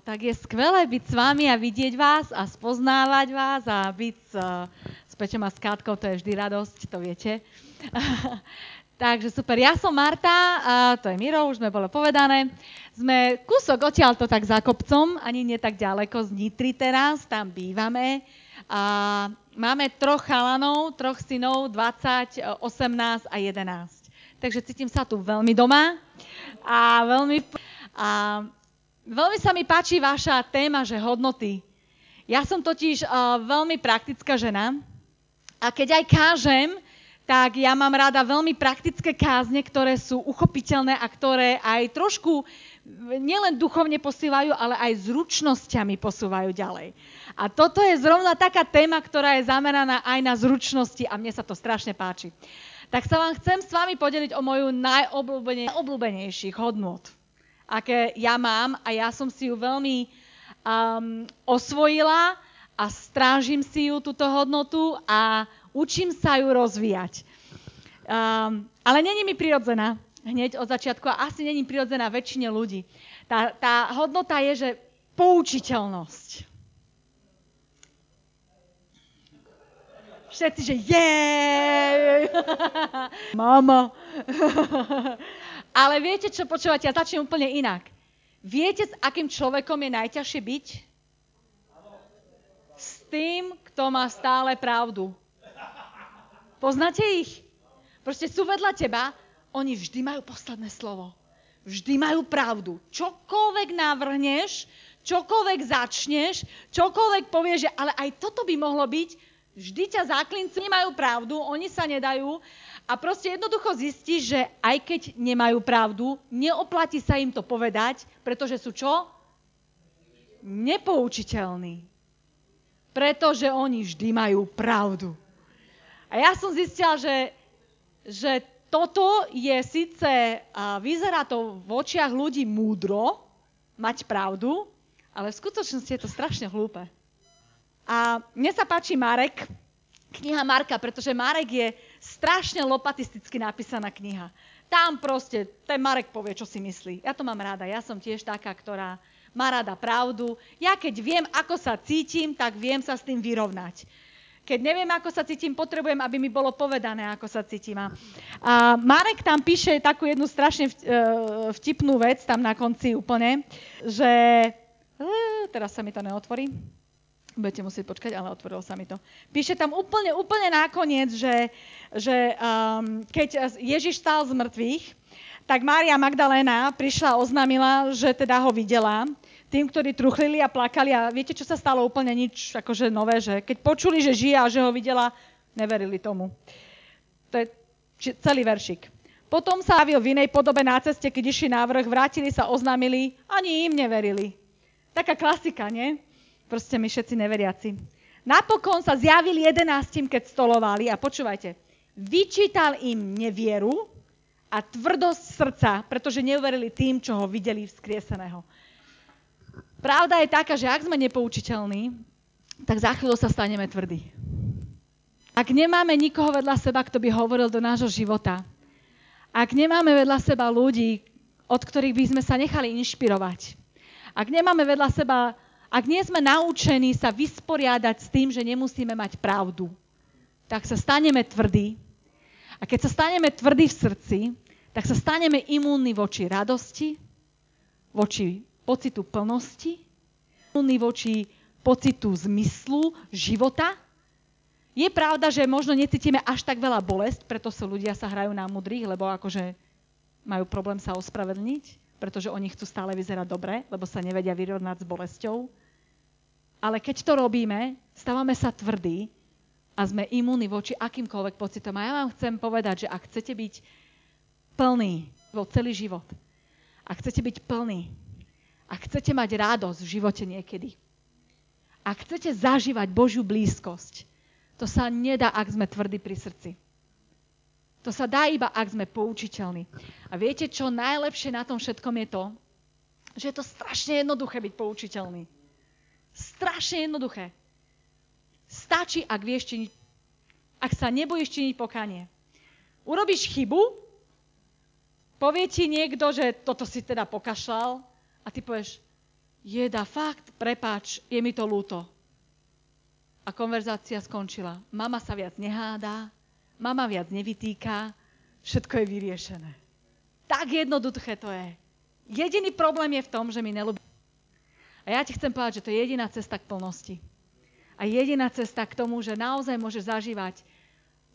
tak je skvelé byť s vami a vidieť vás a spoznávať vás a byť s, s Peťom a s Kátkou, to je vždy radosť, to viete. Takže super, ja som Marta, a to je Miro, už sme bolo povedané. Sme kúsok odtiaľ to tak za kopcom, ani nie tak ďaleko z Nitry teraz, tam bývame. A máme troch chalanov, troch synov, 20, 18 a 11. Takže cítim sa tu veľmi doma a veľmi... A veľmi sa mi páči vaša téma, že hodnoty. Ja som totiž uh, veľmi praktická žena a keď aj kážem, tak ja mám rada veľmi praktické kázne, ktoré sú uchopiteľné a ktoré aj trošku nielen duchovne posývajú, ale aj zručnosťami posúvajú ďalej. A toto je zrovna taká téma, ktorá je zameraná aj na zručnosti a mne sa to strašne páči. Tak sa vám chcem s vami podeliť o moju najobľúbenejších hodnot aké ja mám a ja som si ju veľmi um, osvojila a strážim si ju, túto hodnotu a učím sa ju rozvíjať. Um, ale není mi prirodzená hneď od začiatku a asi není prirodzená väčšine ľudí. Tá, tá hodnota je, že poučiteľnosť. Všetci, že jej! Mama! Ale viete, čo počúvate? Ja začnem úplne inak. Viete, s akým človekom je najťažšie byť? S tým, kto má stále pravdu. Poznáte ich? Proste sú vedľa teba, oni vždy majú posledné slovo. Vždy majú pravdu. Čokoľvek navrhneš, čokoľvek začneš, čokoľvek povieš, že ale aj toto by mohlo byť, vždy ťa záklinci nemajú pravdu, oni sa nedajú a proste jednoducho zistí, že aj keď nemajú pravdu, neoplatí sa im to povedať, pretože sú čo? Nepoučiteľní. Pretože oni vždy majú pravdu. A ja som zistila, že, že toto je síce, vyzerá to v očiach ľudí múdro, mať pravdu, ale v skutočnosti je to strašne hlúpe. A mne sa páči Marek, kniha Marka, pretože Marek je strašne lopatisticky napísaná kniha. Tam proste ten Marek povie, čo si myslí. Ja to mám rada. Ja som tiež taká, ktorá má rada pravdu. Ja keď viem, ako sa cítim, tak viem sa s tým vyrovnať. Keď neviem, ako sa cítim, potrebujem, aby mi bolo povedané, ako sa cítim. A Marek tam píše takú jednu strašne e, vtipnú vec, tam na konci úplne, že... E, teraz sa mi to neotvorí. Budete musieť počkať, ale otvorilo sa mi to. Píše tam úplne, úplne nakoniec, že, že um, keď Ježiš stál z mŕtvych, tak Mária Magdaléna prišla a oznámila, že teda ho videla. Tým, ktorí truchlili a plakali a viete, čo sa stalo úplne nič akože nové, že keď počuli, že žije a že ho videla, neverili tomu. To je celý veršik. Potom sa avil v inej podobe na ceste, keď išli návrh, vrátili sa, oznámili, ani im neverili. Taká klasika, nie? Proste my všetci neveriaci. Napokon sa zjavil jedenáctim, keď stolovali a počúvajte, vyčítal im nevieru a tvrdosť srdca, pretože neuverili tým, čo ho videli vzkrieseného. Pravda je taká, že ak sme nepoučiteľní, tak za chvíľu sa staneme tvrdí. Ak nemáme nikoho vedľa seba, kto by hovoril do nášho života, ak nemáme vedľa seba ľudí, od ktorých by sme sa nechali inšpirovať, ak nemáme vedľa seba ak nie sme naučení sa vysporiadať s tým, že nemusíme mať pravdu, tak sa staneme tvrdí. A keď sa staneme tvrdí v srdci, tak sa staneme imúnni voči radosti, voči pocitu plnosti, imúnni voči pocitu zmyslu, života. Je pravda, že možno necítime až tak veľa bolest, preto sú ľudia sa hrajú na mudrých, lebo akože majú problém sa ospravedlniť, pretože oni chcú stále vyzerať dobre, lebo sa nevedia vyrovnať s bolesťou. Ale keď to robíme, stávame sa tvrdí a sme imúni voči akýmkoľvek pocitom. A ja vám chcem povedať, že ak chcete byť plný vo celý život, ak chcete byť plný, ak chcete mať radosť v živote niekedy, ak chcete zažívať Božiu blízkosť, to sa nedá, ak sme tvrdí pri srdci. To sa dá iba, ak sme poučiteľní. A viete, čo najlepšie na tom všetkom je to, že je to strašne jednoduché byť poučiteľný. Strašne jednoduché. Stačí, ak vieš činiť, ak sa nebojíš činiť pokanie. Urobíš chybu, povie ti niekto, že toto si teda pokašľal a ty povieš, Jeda, fakt, prepáč, je mi to ľúto. A konverzácia skončila. Mama sa viac nehádá, mama viac nevytýka, všetko je vyriešené. Tak jednoduché to je. Jediný problém je v tom, že mi nelúbi. A ja ti chcem povedať, že to je jediná cesta k plnosti. A jediná cesta k tomu, že naozaj môže zažívať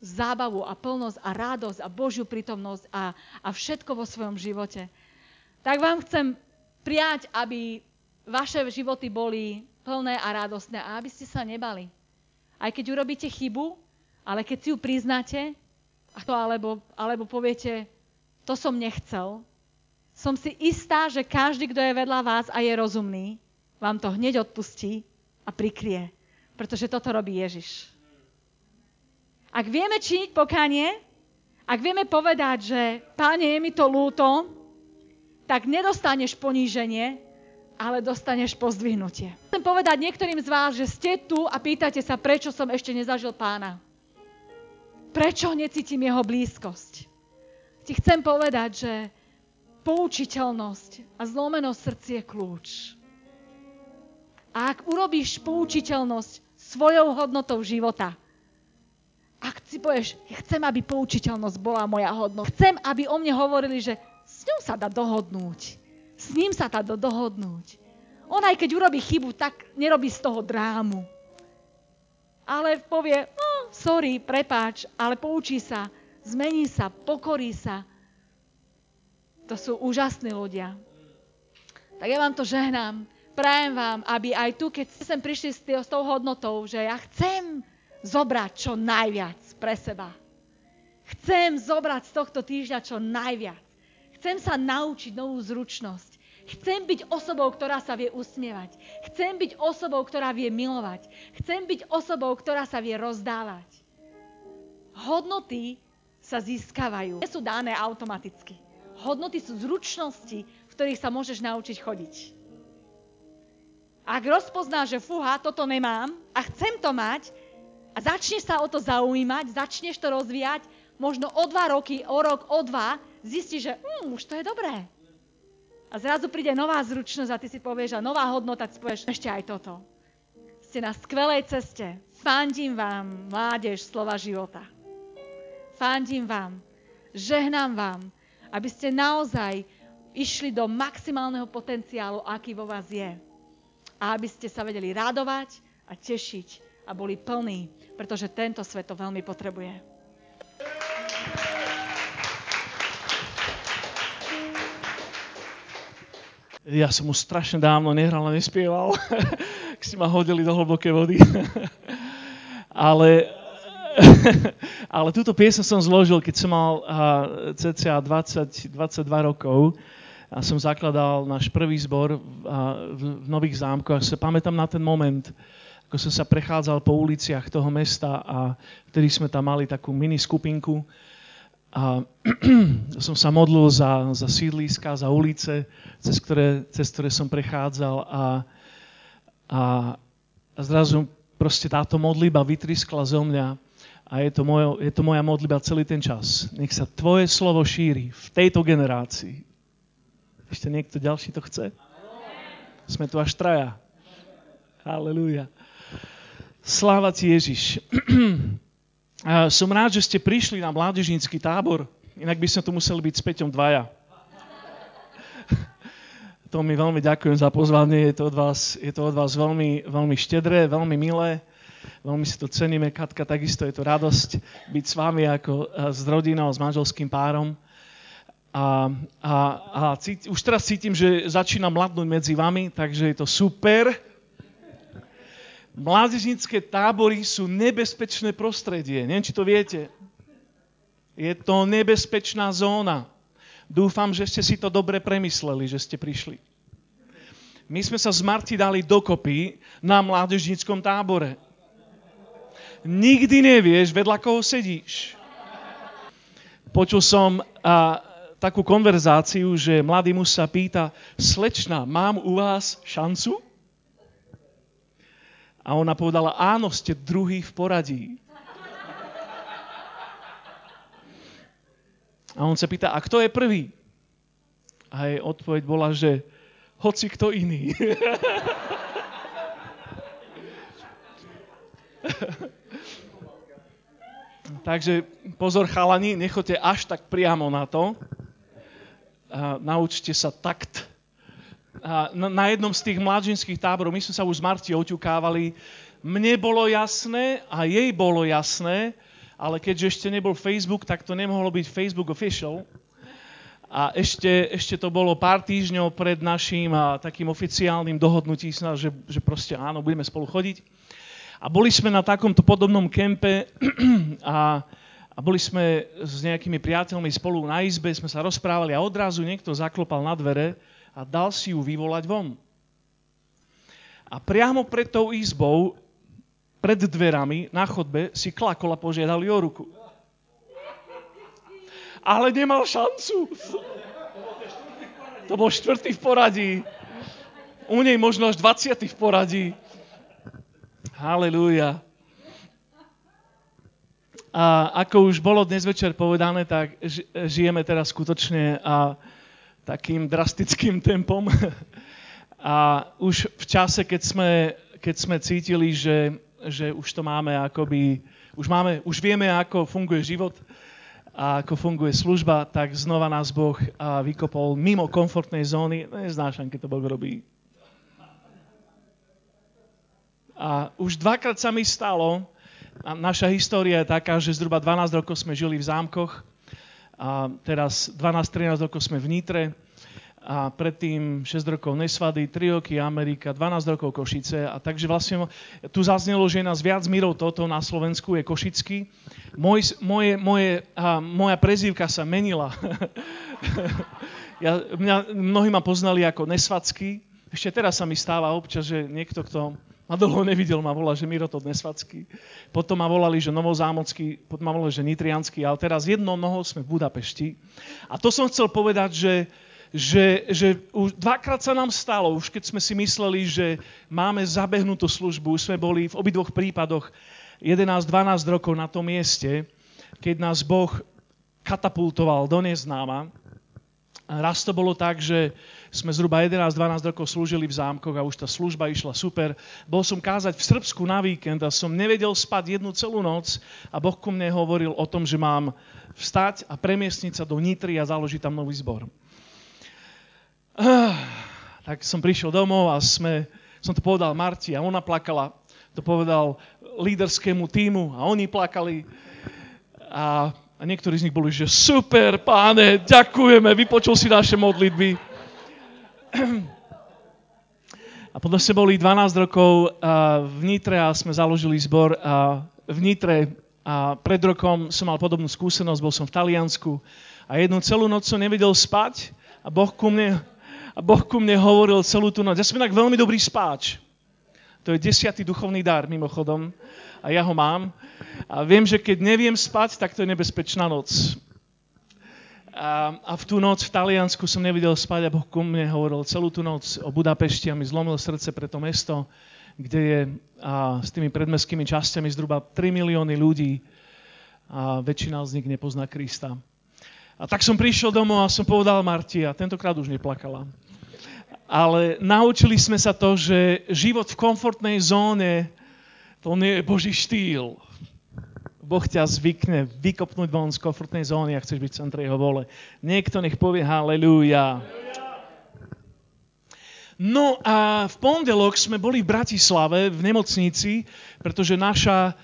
zábavu a plnosť a radosť a Božiu prítomnosť a, a všetko vo svojom živote. Tak vám chcem prijať, aby vaše životy boli plné a radostné a aby ste sa nebali. Aj keď urobíte chybu, ale keď si ju priznáte, alebo, alebo poviete, to som nechcel, som si istá, že každý, kto je vedľa vás a je rozumný, vám to hneď odpustí a prikrie. Pretože toto robí Ježiš. Ak vieme činiť pokanie, ak vieme povedať, že páne, je mi to lúto, tak nedostaneš poníženie, ale dostaneš pozdvihnutie. Chcem povedať niektorým z vás, že ste tu a pýtate sa, prečo som ešte nezažil pána. Prečo necítim jeho blízkosť? Ti chcem povedať, že poučiteľnosť a zlomenosť srdci je kľúč. A ak urobíš poučiteľnosť svojou hodnotou života, ak si povieš, chcem, aby poučiteľnosť bola moja hodnota, chcem, aby o mne hovorili, že s ňou sa dá dohodnúť. S ním sa dá dohodnúť. On aj keď urobí chybu, tak nerobí z toho drámu. Ale povie, no, sorry, prepáč, ale poučí sa, zmení sa, pokorí sa. To sú úžasní ľudia. Tak ja vám to žehnám. Prajem vám, aby aj tu, keď ste sem prišli s, s tou hodnotou, že ja chcem zobrať čo najviac pre seba. Chcem zobrať z tohto týždňa čo najviac. Chcem sa naučiť novú zručnosť. Chcem byť osobou, ktorá sa vie usmievať. Chcem byť osobou, ktorá vie milovať. Chcem byť osobou, ktorá sa vie rozdávať. Hodnoty sa získavajú. Nie sú dané automaticky. Hodnoty sú zručnosti, v ktorých sa môžeš naučiť chodiť. Ak rozpoznáš, že fúha, toto nemám a chcem to mať a začneš sa o to zaujímať, začneš to rozvíjať, možno o dva roky, o rok, o dva, zistíš, že hm, už to je dobré. A zrazu príde nová zručnosť a ty si povieš, a nová hodnota, ty povieš, ešte aj toto. Ste na skvelej ceste. Fandím vám, mládež, slova života. Fandím vám. Žehnám vám, aby ste naozaj išli do maximálneho potenciálu, aký vo vás je. A aby ste sa vedeli radovať a tešiť a boli plní, pretože tento svet to veľmi potrebuje. Ja som už strašne dávno nehral a nespieval, keď si ma hodili do hlboké vody. ale, ale túto piesň som zložil, keď som mal uh, cca 20, 22 rokov a som zakladal náš prvý zbor uh, v, v Nových zámkoch. Sa pamätám na ten moment, ako som sa prechádzal po uliciach toho mesta a vtedy sme tam mali takú mini skupinku a som sa modlil za, za sídliska, za ulice, cez ktoré, cez ktoré som prechádzal a, a, a zrazu proste táto modliba vytriskla zo mňa a je to, mojo, je to moja modliba celý ten čas. Nech sa tvoje slovo šíri v tejto generácii. Ešte niekto ďalší to chce? Sme tu až traja. Halelúja. Sláva ti Ježiš. Som rád, že ste prišli na mládežnícky tábor, inak by sme tu museli byť s Peťom dvaja. To mi veľmi ďakujem za pozvanie, je to od vás, je to od vás veľmi, veľmi štedré, veľmi milé, veľmi si to ceníme. Katka, takisto je to radosť byť s vami ako s rodinou, s manželským párom. A, a, a cíti, už teraz cítim, že začínam mladnúť medzi vami, takže je to super. Mládežnícke tábory sú nebezpečné prostredie. Neviem, či to viete. Je to nebezpečná zóna. Dúfam, že ste si to dobre premysleli, že ste prišli. My sme sa z Marti dali dokopy na mládežníckom tábore. Nikdy nevieš, vedľa koho sedíš. Počul som a, takú konverzáciu, že mladý muž sa pýta, slečna, mám u vás šancu? A ona povedala, áno, ste druhý v poradí. A on sa pýta, a kto je prvý? A jej odpoveď bola, že hoci kto iný. Takže pozor chalani, nechoďte až tak priamo na to. A naučte sa takt. Na jednom z tých mladžinských táborov, my sme sa už s Marti oťukávali, mne bolo jasné a jej bolo jasné, ale keďže ešte nebol Facebook, tak to nemohlo byť Facebook official. A ešte, ešte to bolo pár týždňov pred našim a, takým oficiálnym dohodnutím, že, že proste áno, budeme spolu chodiť. A boli sme na takomto podobnom kempe a, a boli sme s nejakými priateľmi spolu na izbe, sme sa rozprávali a odrazu niekto zaklopal na dvere a dal si ju vyvolať von. A priamo pred tou izbou, pred dverami, na chodbe, si klakol a požiadali o ruku. Ale nemal šancu. To bol štvrtý v poradí. U nej možno až 20. v poradí. Halelúja. A ako už bolo dnes večer povedané, tak žijeme teraz skutočne a takým drastickým tempom. A už v čase, keď sme, keď sme cítili, že, že už to máme akoby, už, máme, už vieme, ako funguje život a ako funguje služba, tak znova nás Boh vykopol mimo komfortnej zóny. Neznášam, keď to Boh robí. A už dvakrát sa mi stalo, a naša história je taká, že zhruba 12 rokov sme žili v zámkoch, a teraz 12-13 rokov sme v Nitre, a predtým 6 rokov Nesvady, 3 roky Amerika, 12 rokov Košice. A takže vlastne tu zaznelo, že nás viac mírov toto na Slovensku, je Košický. Moj, moje, moje, a, moja prezývka sa menila. ja, mňa, mnohí ma poznali ako Nesvadský. Ešte teraz sa mi stáva občas, že niekto, kto ma dlho nevidel, ma volá, že Miro to Nesvacký. Potom ma volali, že Novozámocký, potom ma volali, že Nitrianský, ale teraz jednou nohou sme v Budapešti. A to som chcel povedať, že, že, že už dvakrát sa nám stalo, už keď sme si mysleli, že máme zabehnutú službu, už sme boli v obidvoch prípadoch 11-12 rokov na tom mieste, keď nás Boh katapultoval do neznáma. Raz to bolo tak, že sme zhruba 11-12 rokov slúžili v zámkoch a už tá služba išla super. Bol som kázať v Srbsku na víkend a som nevedel spať jednu celú noc a Boh ku mne hovoril o tom, že mám vstať a premiestniť sa do Nitry a založiť tam nový zbor. Ah, tak som prišiel domov a sme, som to povedal Marti a ona plakala. To povedal líderskému týmu a oni plakali. A, a niektorí z nich boli, že super, páne, ďakujeme, vypočul si naše modlitby. A potom sme boli 12 rokov v Nitre a sme založili zbor v Nitre a pred rokom som mal podobnú skúsenosť, bol som v Taliansku a jednu celú noc som nevedel spať a Boh ku mne, a boh ku mne hovoril celú tú noc. Ja som inak veľmi dobrý spáč. To je desiatý duchovný dar, mimochodom. A ja ho mám. A viem, že keď neviem spať, tak to je nebezpečná noc. A, a v tú noc v Taliansku som nevidel spať a Boh ku mne hovoril celú tú noc o Budapešti a mi zlomil srdce pre to mesto, kde je a, s tými predmestskými časťami zhruba 3 milióny ľudí a väčšina z nich nepozná Krista. A tak som prišiel domov a som povedal Marti a tentokrát už neplakala. Ale naučili sme sa to, že život v komfortnej zóne to nie je Boží štýl. Boh ťa zvykne vykopnúť von z komfortnej zóny a chceš byť v centre jeho vole. Niekto nech povie halleluja. No a v pondelok sme boli v Bratislave v nemocnici, pretože naša,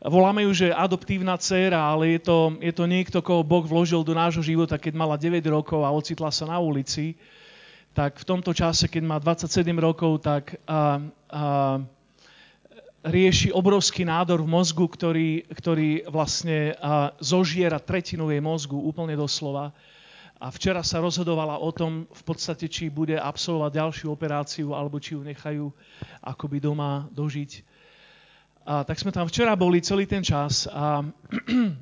voláme ju, že adoptívna dcéra, ale je to, je to niekto, koho Boh vložil do nášho života, keď mala 9 rokov a ocitla sa na ulici. Tak v tomto čase, keď má 27 rokov, tak a, a, rieši obrovský nádor v mozgu, ktorý, ktorý vlastne zožiera tretinu jej mozgu úplne doslova. A včera sa rozhodovala o tom, v podstate, či bude absolvovať ďalšiu operáciu, alebo či ju nechajú akoby doma dožiť. A tak sme tam včera boli celý ten čas a,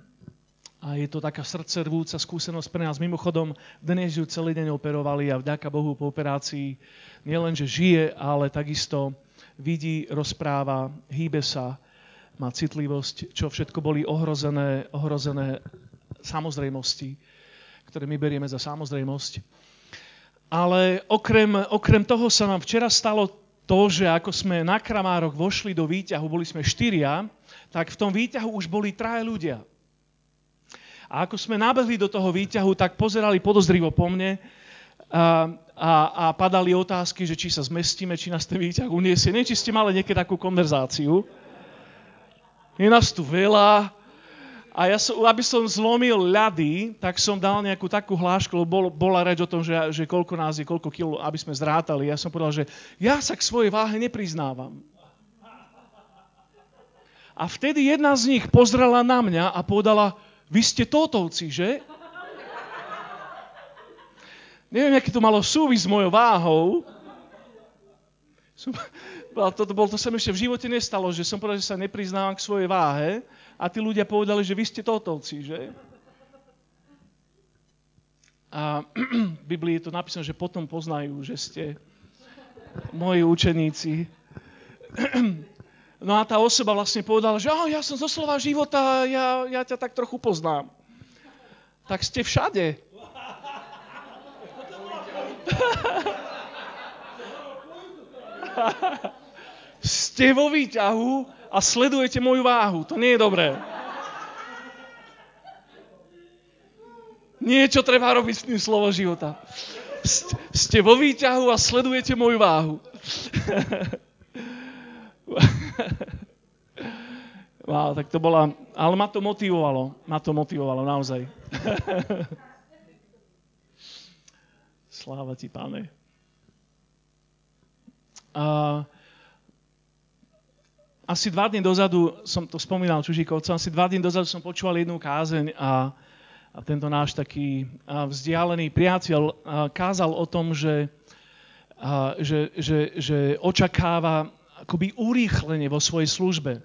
a je to taká srdce rvúca skúsenosť pre nás. Mimochodom, dnes ju celý deň operovali a vďaka Bohu po operácii nielen, že žije, ale takisto vidí, rozpráva, hýbe sa, má citlivosť, čo všetko boli ohrozené, ohrozené samozrejmosti, ktoré my berieme za samozrejmosť. Ale okrem, okrem toho sa nám včera stalo to, že ako sme na Kramároch vošli do výťahu, boli sme štyria, tak v tom výťahu už boli traje ľudia. A ako sme nabehli do toho výťahu, tak pozerali podozrivo po mne a, a, a padali otázky, že či sa zmestíme, či nás ten výťah uniesie. Nie, či ste mali niekedy takú konverzáciu. Je nás tu veľa, a ja som, aby som zlomil ľady, tak som dal nejakú takú hlášku, lebo bol, bola reč o tom, že, že koľko nás je, koľko kilo, aby sme zrátali. Ja som povedal, že ja sa k svojej váhe nepriznávam. A vtedy jedna z nich pozrela na mňa a povedala, vy ste totovci, že? Neviem, aký to malo súvis s mojou váhou. Som, to, to, bol, to sa mi ešte v živote nestalo, že som povedal, že sa nepriznávam k svojej váhe a tí ľudia povedali, že vy ste totovci, že? A v Biblii je to napísané, že potom poznajú, že ste moji učeníci. No a tá osoba vlastne povedala, že oh, ja som zo slova života, ja, ja ťa tak trochu poznám. Tak ste všade. Ste vo výťahu a sledujete moju váhu. To nie je dobré. Niečo treba robiť s tým slovo života. Ste vo výťahu a sledujete moju váhu. Wow, tak to bola... Ale ma to motivovalo. Ma to motivovalo, naozaj. Sláva ti, páne. Uh, asi dva dní dozadu, som to spomínal Čužikovcom, asi dva dní dozadu som počúval jednu kázeň a, a tento náš taký a vzdialený priateľ a, kázal o tom, že, a, že, že, že očakáva akoby urýchlenie vo svojej službe.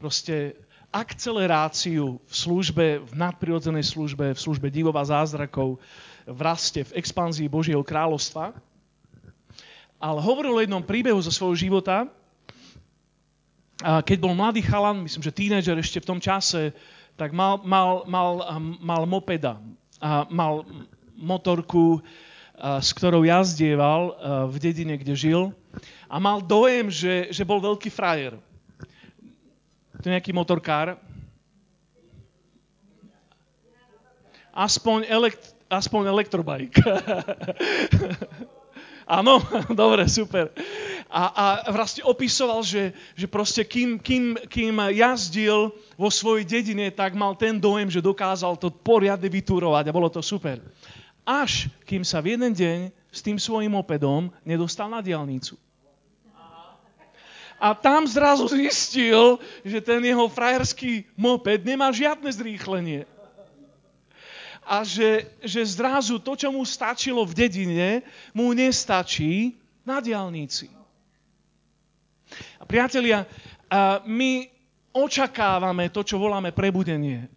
Proste akceleráciu v službe, v nadprirodzenej službe, v službe divov a zázrakov, v raste, v expanzii Božieho kráľovstva. Ale hovoril o jednom príbehu zo svojho života, keď bol mladý chalan, myslím, že tínedžer ešte v tom čase, tak mal, mal, mal, mal mopeda. Mal motorku, s ktorou jazdieval v dedine, kde žil. A mal dojem, že, že bol veľký frajer. To je nejaký motorkár. Aspoň, elekt, aspoň elektrobike. Áno, dobre, super a, a vlastne opisoval, že, že proste kým, kým, kým jazdil vo svojej dedine, tak mal ten dojem, že dokázal to poriadne vytúrovať a bolo to super. Až kým sa v jeden deň s tým svojim mopedom nedostal na diálnicu. A tam zrazu zistil, že ten jeho frajerský moped nemá žiadne zrýchlenie. A že, že zrazu to, čo mu stačilo v dedine, mu nestačí na diálnici. A priatelia, a my očakávame to, čo voláme prebudenie.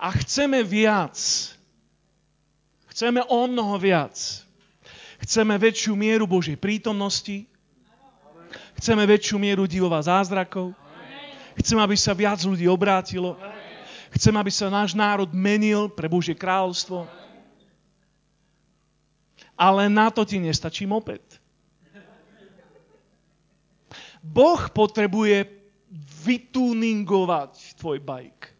A chceme viac. Chceme o mnoho viac. Chceme väčšiu mieru Božej prítomnosti. Chceme väčšiu mieru divova zázrakov. Chceme, aby sa viac ľudí obrátilo. Chceme, aby sa náš národ menil pre Božie kráľovstvo. Ale na to ti nestačí moped. Boh potrebuje vytuningovať tvoj bajk.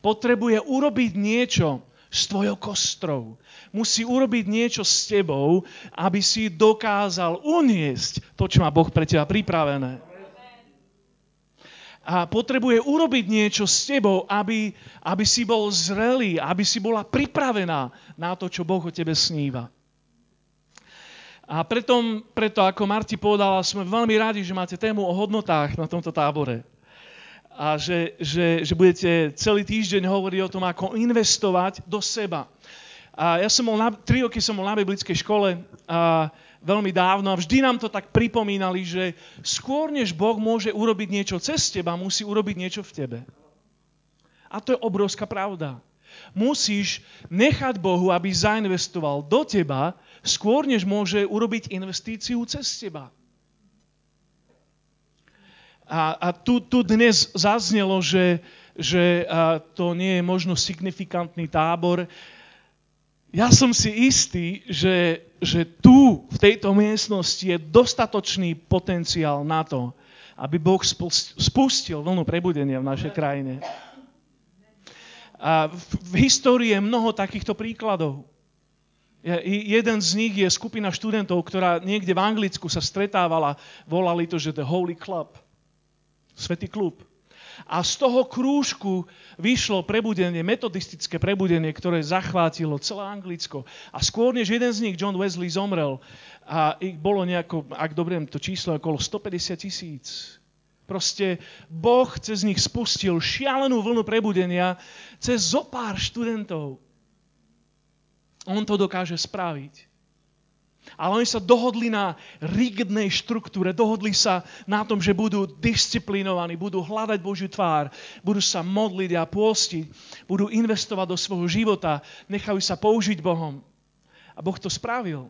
Potrebuje urobiť niečo s tvojou kostrou. Musí urobiť niečo s tebou, aby si dokázal uniesť to, čo má Boh pre teba pripravené. A potrebuje urobiť niečo s tebou, aby, aby si bol zrelý, aby si bola pripravená na to, čo Boh o tebe sníva. A preto, preto, ako Marti povedala, sme veľmi radi, že máte tému o hodnotách na tomto tábore. A že, že, že budete celý týždeň hovoriť o tom, ako investovať do seba. A ja som bol na, tri roky som bol na biblickej škole a veľmi dávno a vždy nám to tak pripomínali, že skôr než Boh môže urobiť niečo cez teba, musí urobiť niečo v tebe. A to je obrovská pravda. Musíš nechať Bohu, aby zainvestoval do teba, skôr než môže urobiť investíciu cez teba. A, a tu, tu dnes zaznelo, že, že a to nie je možno signifikantný tábor. Ja som si istý, že, že tu, v tejto miestnosti je dostatočný potenciál na to, aby Boh spustil vlnu prebudenia v našej krajine. A v, v histórii je mnoho takýchto príkladov. Jeden z nich je skupina študentov, ktorá niekde v Anglicku sa stretávala, volali to, že The Holy Club, Svetý klub. A z toho krúžku vyšlo prebudenie, metodistické prebudenie, ktoré zachvátilo celé Anglicko. A skôr než jeden z nich, John Wesley, zomrel, a ich bolo nejako, ak dobre to číslo, okolo 150 tisíc. Proste Boh cez nich spustil šialenú vlnu prebudenia cez zo pár študentov. On to dokáže spraviť. Ale oni sa dohodli na rigidnej štruktúre, dohodli sa na tom, že budú disciplinovaní, budú hľadať Božiu tvár, budú sa modliť a pôstiť, budú investovať do svojho života, nechajú sa použiť Bohom. A Boh to spravil.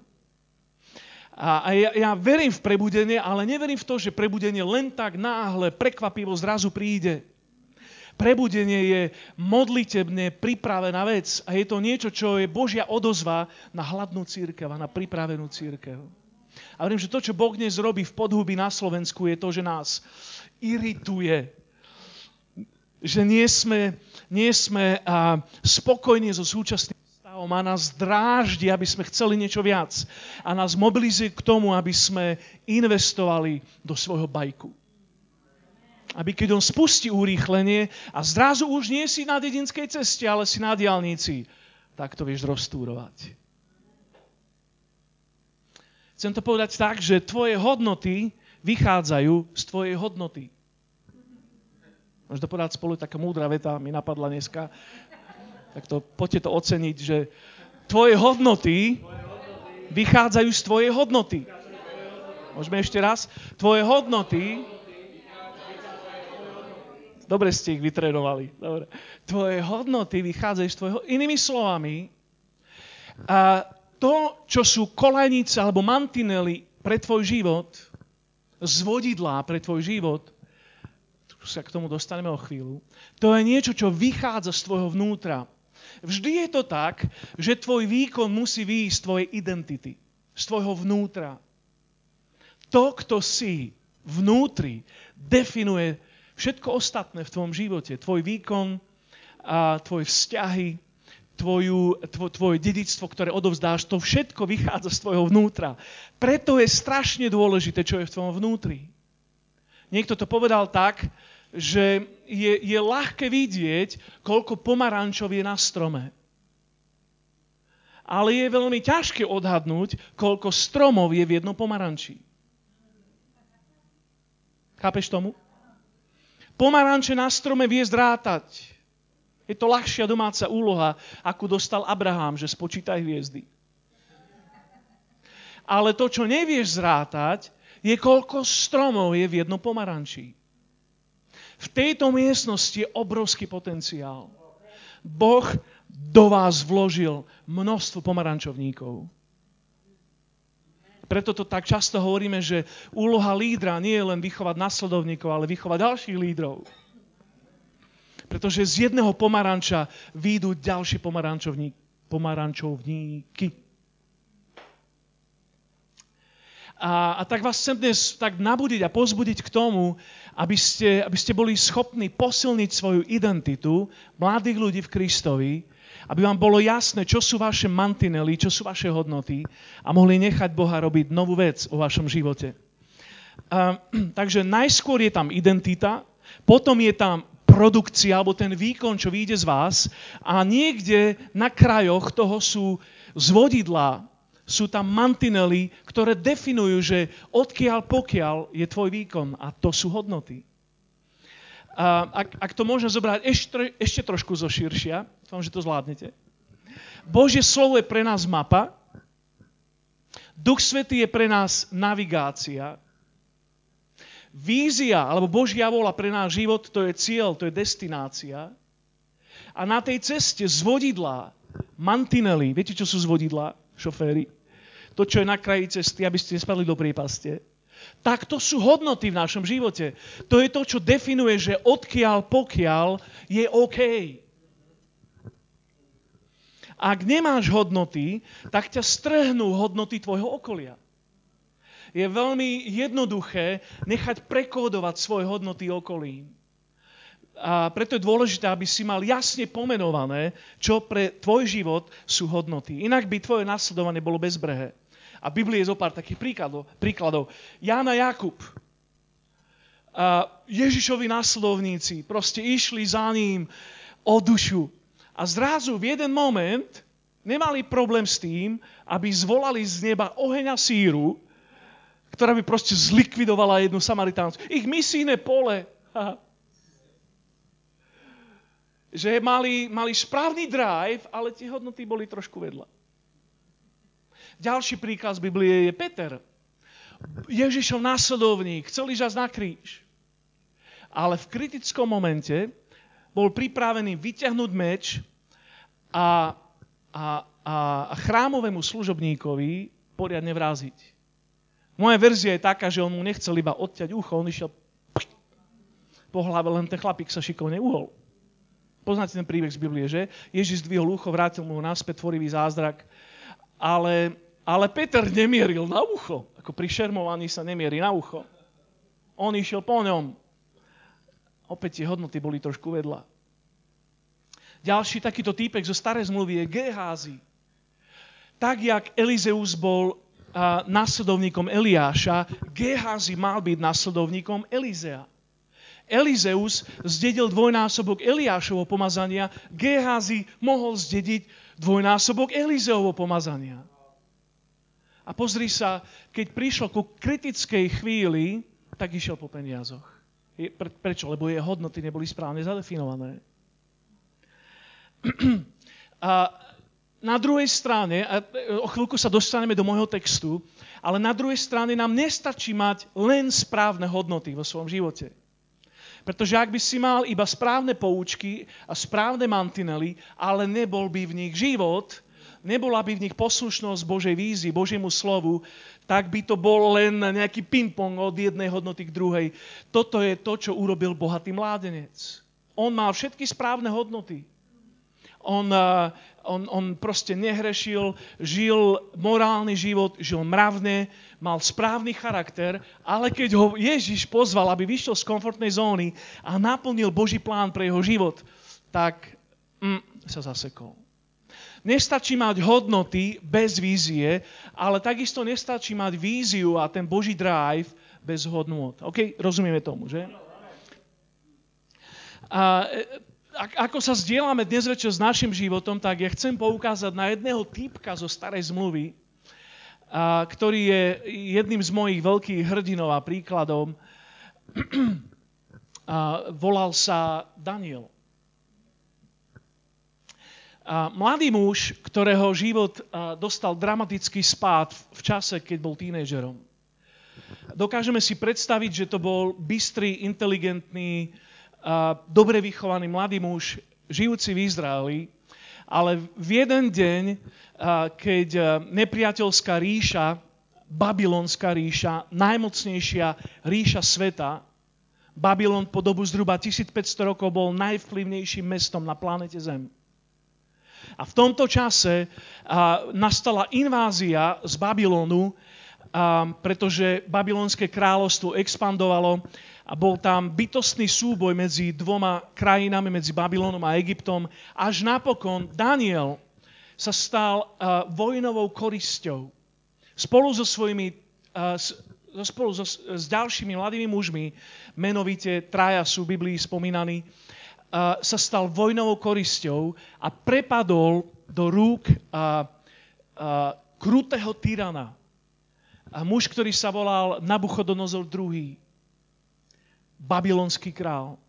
A, ja, ja verím v prebudenie, ale neverím v to, že prebudenie len tak náhle, prekvapivo zrazu príde prebudenie je modlitebne pripravená vec a je to niečo, čo je Božia odozva na hladnú církev a na pripravenú církev. A verím, že to, čo Boh dnes robí v podhubi na Slovensku, je to, že nás irituje. Že nie sme, nie sme a, spokojní so súčasným stavom a nás dráždi, aby sme chceli niečo viac. A nás mobilizuje k tomu, aby sme investovali do svojho bajku aby keď on spustí urýchlenie a zrazu už nie si na dedinskej ceste, ale si na diálnici, tak to vieš roztúrovať. Chcem to povedať tak, že tvoje hodnoty vychádzajú z tvojej hodnoty. To povedať spolu, taká múdra veta mi napadla dneska. Tak to, poďte to oceniť, že tvoje hodnoty vychádzajú z tvojej hodnoty. Môžeme ešte raz? Tvoje hodnoty Dobre ste ich vytrenovali. Dobre. Tvoje hodnoty vychádzajú z tvojho... Inými slovami, a to, čo sú kolajnice alebo mantinely pre tvoj život, zvodidlá pre tvoj život, sa k tomu dostaneme o chvíľu, to je niečo, čo vychádza z tvojho vnútra. Vždy je to tak, že tvoj výkon musí výjsť z tvojej identity, z tvojho vnútra. To, kto si vnútri, definuje Všetko ostatné v tvojom živote, tvoj výkon, a tvoje vzťahy, tvoju, tvoj, tvoje dedictvo, ktoré odovzdáš, to všetko vychádza z tvojho vnútra. Preto je strašne dôležité, čo je v tvojom vnútri. Niekto to povedal tak, že je, je ľahké vidieť, koľko pomarančov je na strome. Ale je veľmi ťažké odhadnúť, koľko stromov je v jednom pomaranči. Chápeš tomu? Pomaranče na strome vie zrátať. Je to ľahšia domáca úloha, akú dostal Abraham, že spočítaj hviezdy. Ale to, čo nevieš zrátať, je koľko stromov je v jednom pomaranči. V tejto miestnosti je obrovský potenciál. Boh do vás vložil množstvo pomarančovníkov. Preto to tak často hovoríme, že úloha lídra nie je len vychovať nasledovníkov, ale vychovať ďalších lídrov. Pretože z jedného pomaranča výjdu ďalšie pomarančovníky. A, a tak vás chcem dnes tak nabudiť a pozbudiť k tomu, aby ste, aby ste boli schopní posilniť svoju identitu mladých ľudí v Kristovi, aby vám bolo jasné, čo sú vaše mantinely, čo sú vaše hodnoty a mohli nechať Boha robiť novú vec o vašom živote. Uh, takže najskôr je tam identita, potom je tam produkcia alebo ten výkon, čo vyjde z vás a niekde na krajoch toho sú zvodidlá, sú tam mantinely, ktoré definujú, že odkiaľ pokiaľ je tvoj výkon a to sú hodnoty. A ak, ak to môžem zobrať ešte, ešte trošku zo širšia, dúfam, že to zvládnete. Božie slovo je pre nás mapa, Duch Svetý je pre nás navigácia, vízia alebo Božia vola pre náš život, to je cieľ, to je destinácia. A na tej ceste zvodidlá, mantinely, viete, čo sú zvodidlá, šoféry? To, čo je na kraji cesty, aby ste nespadli do prípaste tak to sú hodnoty v našom živote. To je to, čo definuje, že odkiaľ pokiaľ je OK. Ak nemáš hodnoty, tak ťa strhnú hodnoty tvojho okolia. Je veľmi jednoduché nechať prekódovať svoje hodnoty okolím. A preto je dôležité, aby si mal jasne pomenované, čo pre tvoj život sú hodnoty. Inak by tvoje nasledovanie bolo bezbrehé. A v je zo pár takých príkladov. príkladov. Jana Jakub, a Ježišovi následovníci proste išli za ním o dušu. A zrazu v jeden moment nemali problém s tým, aby zvolali z neba oheň a síru, ktorá by proste zlikvidovala jednu Samaritáncu. Ich misijné pole. Že mali, mali správny drive, ale tie hodnoty boli trošku vedľa. Ďalší príkaz Biblie je Peter. Ježišov následovník, chcel ísť na kríž. Ale v kritickom momente bol pripravený vyťahnuť meč a, a, a, chrámovému služobníkovi poriadne vraziť. Moja verzia je taká, že on mu nechcel iba odťať ucho, on išiel po hlave, len ten chlapík sa šikovne uhol. Poznáte ten príbeh z Biblie, že? Ježiš zdvihol ucho, vrátil mu naspäť tvorivý zázrak, ale, ale Peter nemieril na ucho. Ako pri šermovaní sa nemierí na ucho. On išiel po ňom. Opäť tie hodnoty boli trošku vedľa. Ďalší takýto týpek zo starej zmluvy je Geházy. Tak, jak Elizeus bol a, následovníkom Eliáša, Geházy mal byť následovníkom Elizea. Elizeus zdedil dvojnásobok Eliášovho pomazania, Geházy mohol zdediť dvojnásobok Elizeovho pomazania. A pozri sa, keď prišlo ku kritickej chvíli, tak išiel po peniazoch. Pre, prečo? Lebo jeho hodnoty neboli správne zadefinované. A na druhej strane, a o chvíľku sa dostaneme do môjho textu, ale na druhej strane nám nestačí mať len správne hodnoty vo svojom živote. Pretože ak by si mal iba správne poučky a správne mantinely, ale nebol by v nich život, nebola by v nich poslušnosť Božej vízi, Božiemu slovu, tak by to bol len nejaký ping-pong od jednej hodnoty k druhej. Toto je to, čo urobil bohatý mládenec. On mal všetky správne hodnoty. On, uh, on, on proste nehrešil, žil morálny život, žil mravne, mal správny charakter, ale keď ho Ježiš pozval, aby vyšiel z komfortnej zóny a naplnil Boží plán pre jeho život, tak mm, sa zasekol. Nestačí mať hodnoty bez vízie, ale takisto nestačí mať víziu a ten Boží drive bez hodnot. OK, rozumieme tomu, že? A, e, ako sa zdieľame dnes večer s našim životom, tak ja chcem poukázať na jedného týpka zo starej zmluvy, a, ktorý je jedným z mojich veľkých hrdinov a príkladom. A, volal sa Daniel. A mladý muž, ktorého život dostal dramatický spád v čase, keď bol tínežerom. Dokážeme si predstaviť, že to bol bystrý, inteligentný, dobre vychovaný mladý muž, žijúci v Izraeli, ale v jeden deň, keď nepriateľská ríša, babylonská ríša, najmocnejšia ríša sveta, Babylon po dobu zhruba 1500 rokov bol najvplyvnejším mestom na planete Zem. A v tomto čase nastala invázia z Babylonu, pretože babylonské kráľovstvo expandovalo a bol tam bytostný súboj medzi dvoma krajinami, medzi Babylonom a Egyptom, až napokon Daniel sa stal a, vojnovou korisťou. Spolu so svojimi a, s, spolu so, s ďalšími mladými mužmi, menovite traja sú v Biblii spomínaní, sa stal vojnovou korisťou a prepadol do rúk a, a, krutého tyrana. A muž, ktorý sa volal Nabuchodonozor II. Babylonský král.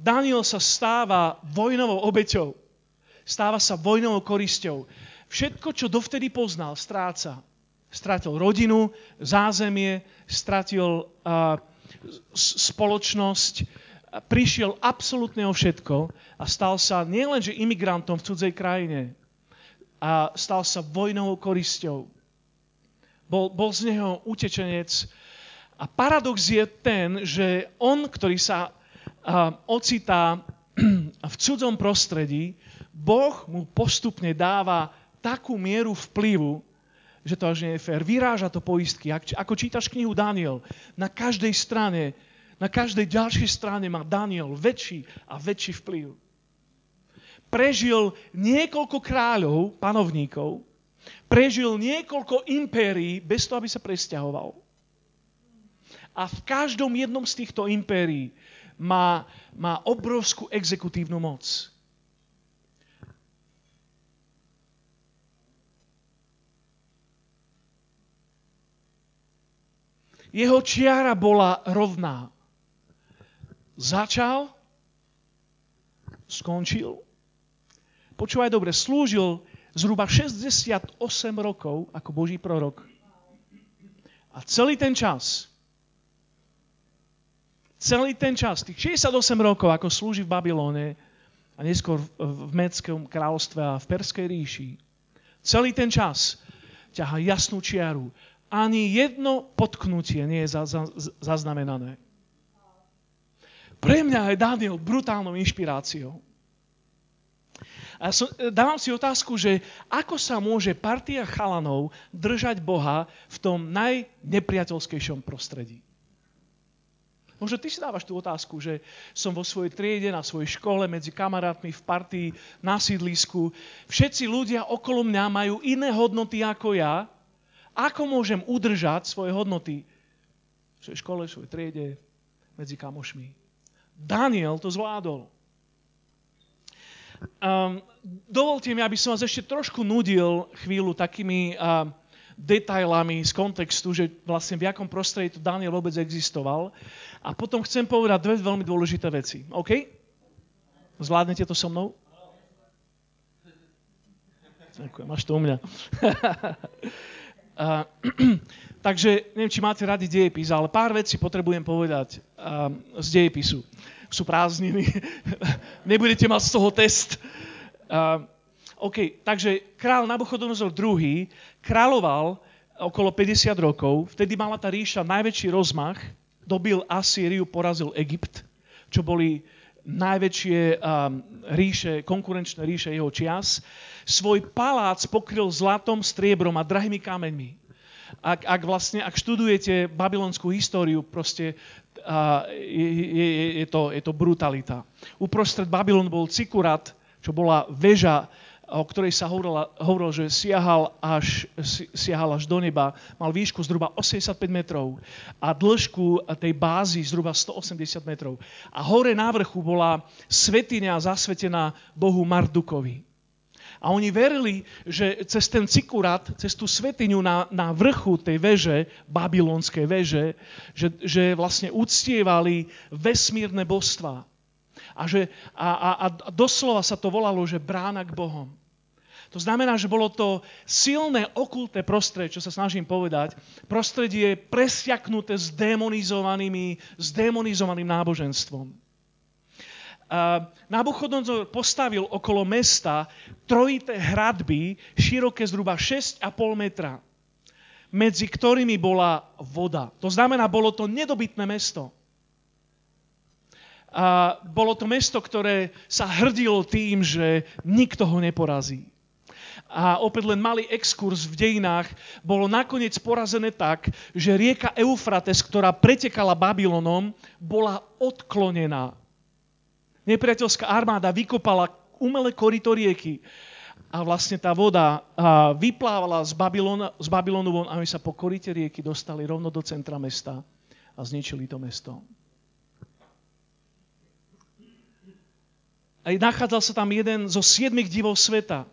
Daniel sa stáva vojnovou obeťou. Stáva sa vojnovou korisťou. Všetko, čo dovtedy poznal, stráca. Strátil rodinu, zázemie, stratil uh, spoločnosť, prišiel absolútne o všetko a stal sa nielenže imigrantom v cudzej krajine, a stal sa vojnovou korisťou. Bol, bol z neho utečenec. A paradox je ten, že on, ktorý sa ocitá v cudzom prostredí, Boh mu postupne dáva takú mieru vplyvu, že to až nie je fér. Vyráža to poistky. Ako čítaš knihu Daniel, na každej strane, na každej ďalšej strane má Daniel väčší a väčší vplyv. Prežil niekoľko kráľov, panovníkov, prežil niekoľko impérií bez toho, aby sa presťahoval. A v každom jednom z týchto impérií má, má obrovskú exekutívnu moc. Jeho čiara bola rovná. Začal, skončil. Počúvaj dobre, slúžil zhruba 68 rokov ako Boží prorok. A celý ten čas celý ten čas, tých 68 rokov, ako slúži v Babylone a neskôr v Medskom kráľovstve a v Perskej ríši, celý ten čas ťaha jasnú čiaru. Ani jedno potknutie nie je zaznamenané. Pre mňa je Daniel brutálnou inšpiráciou. A som, dávam si otázku, že ako sa môže partia chalanov držať Boha v tom najnepriateľskejšom prostredí. Možno ty si dávaš tú otázku, že som vo svojej triede, na svojej škole, medzi kamarátmi, v partii, na sídlisku. Všetci ľudia okolo mňa majú iné hodnoty ako ja. Ako môžem udržať svoje hodnoty v svojej škole, v svojej triede, medzi kamošmi? Daniel to zvládol. Um, dovolte mi, aby som vás ešte trošku nudil chvíľu takými uh, detailami z kontextu, že vlastne v akom prostredí to Daniel vôbec existoval. A potom chcem povedať dve veľmi dôležité veci. OK? Zvládnete to so mnou? Ďakujem, máš to u mňa. takže neviem, či máte radi dejepis, ale pár vecí potrebujem povedať z dejepisu. Sú prázdniny. Nebudete mať z toho test. Uh, OK, takže král Nabuchodonozor II kráľoval okolo 50 rokov, vtedy mala tá ríša najväčší rozmach, dobil Asýriu, porazil Egypt, čo boli najväčšie um, ríše, konkurenčné ríše jeho čias. Svoj palác pokryl zlatom, striebrom a drahými kameňmi. Ak, ak vlastne, ak študujete babylonskú históriu, proste uh, je, je, je, to, je to brutalita. Uprostred Babylon bol Cikurat, čo bola väža o ktorej sa hovorilo, že siahal až, siahal až do neba, mal výšku zhruba 85 metrov a dĺžku tej bázy zhruba 180 metrov. A hore na vrchu bola svetiňa zasvetená Bohu Mardukovi. A oni verili, že cez ten cikurat, cez tú svetiňu na, na vrchu tej veže, babylonskej veže, že, že vlastne uctievali vesmírne božstva. A, že, a, a, a doslova sa to volalo, že brána k Bohom. To znamená, že bolo to silné okulté prostredie, čo sa snažím povedať, prostredie presiaknuté s demonizovanými, s demonizovaným náboženstvom. Nabuchodonzor postavil okolo mesta trojité hradby, široké zhruba 6,5 metra, medzi ktorými bola voda. To znamená, bolo to nedobytné mesto. A bolo to mesto, ktoré sa hrdilo tým, že nikto ho neporazí a opäť len malý exkurs v dejinách, bolo nakoniec porazené tak, že rieka Eufrates, ktorá pretekala Babylonom, bola odklonená. Nepriateľská armáda vykopala umelé korito rieky a vlastne tá voda vyplávala z, Babylona, z Babylonu von a my sa po korite rieky dostali rovno do centra mesta a zničili to mesto. A nachádzal sa tam jeden zo siedmých divov sveta,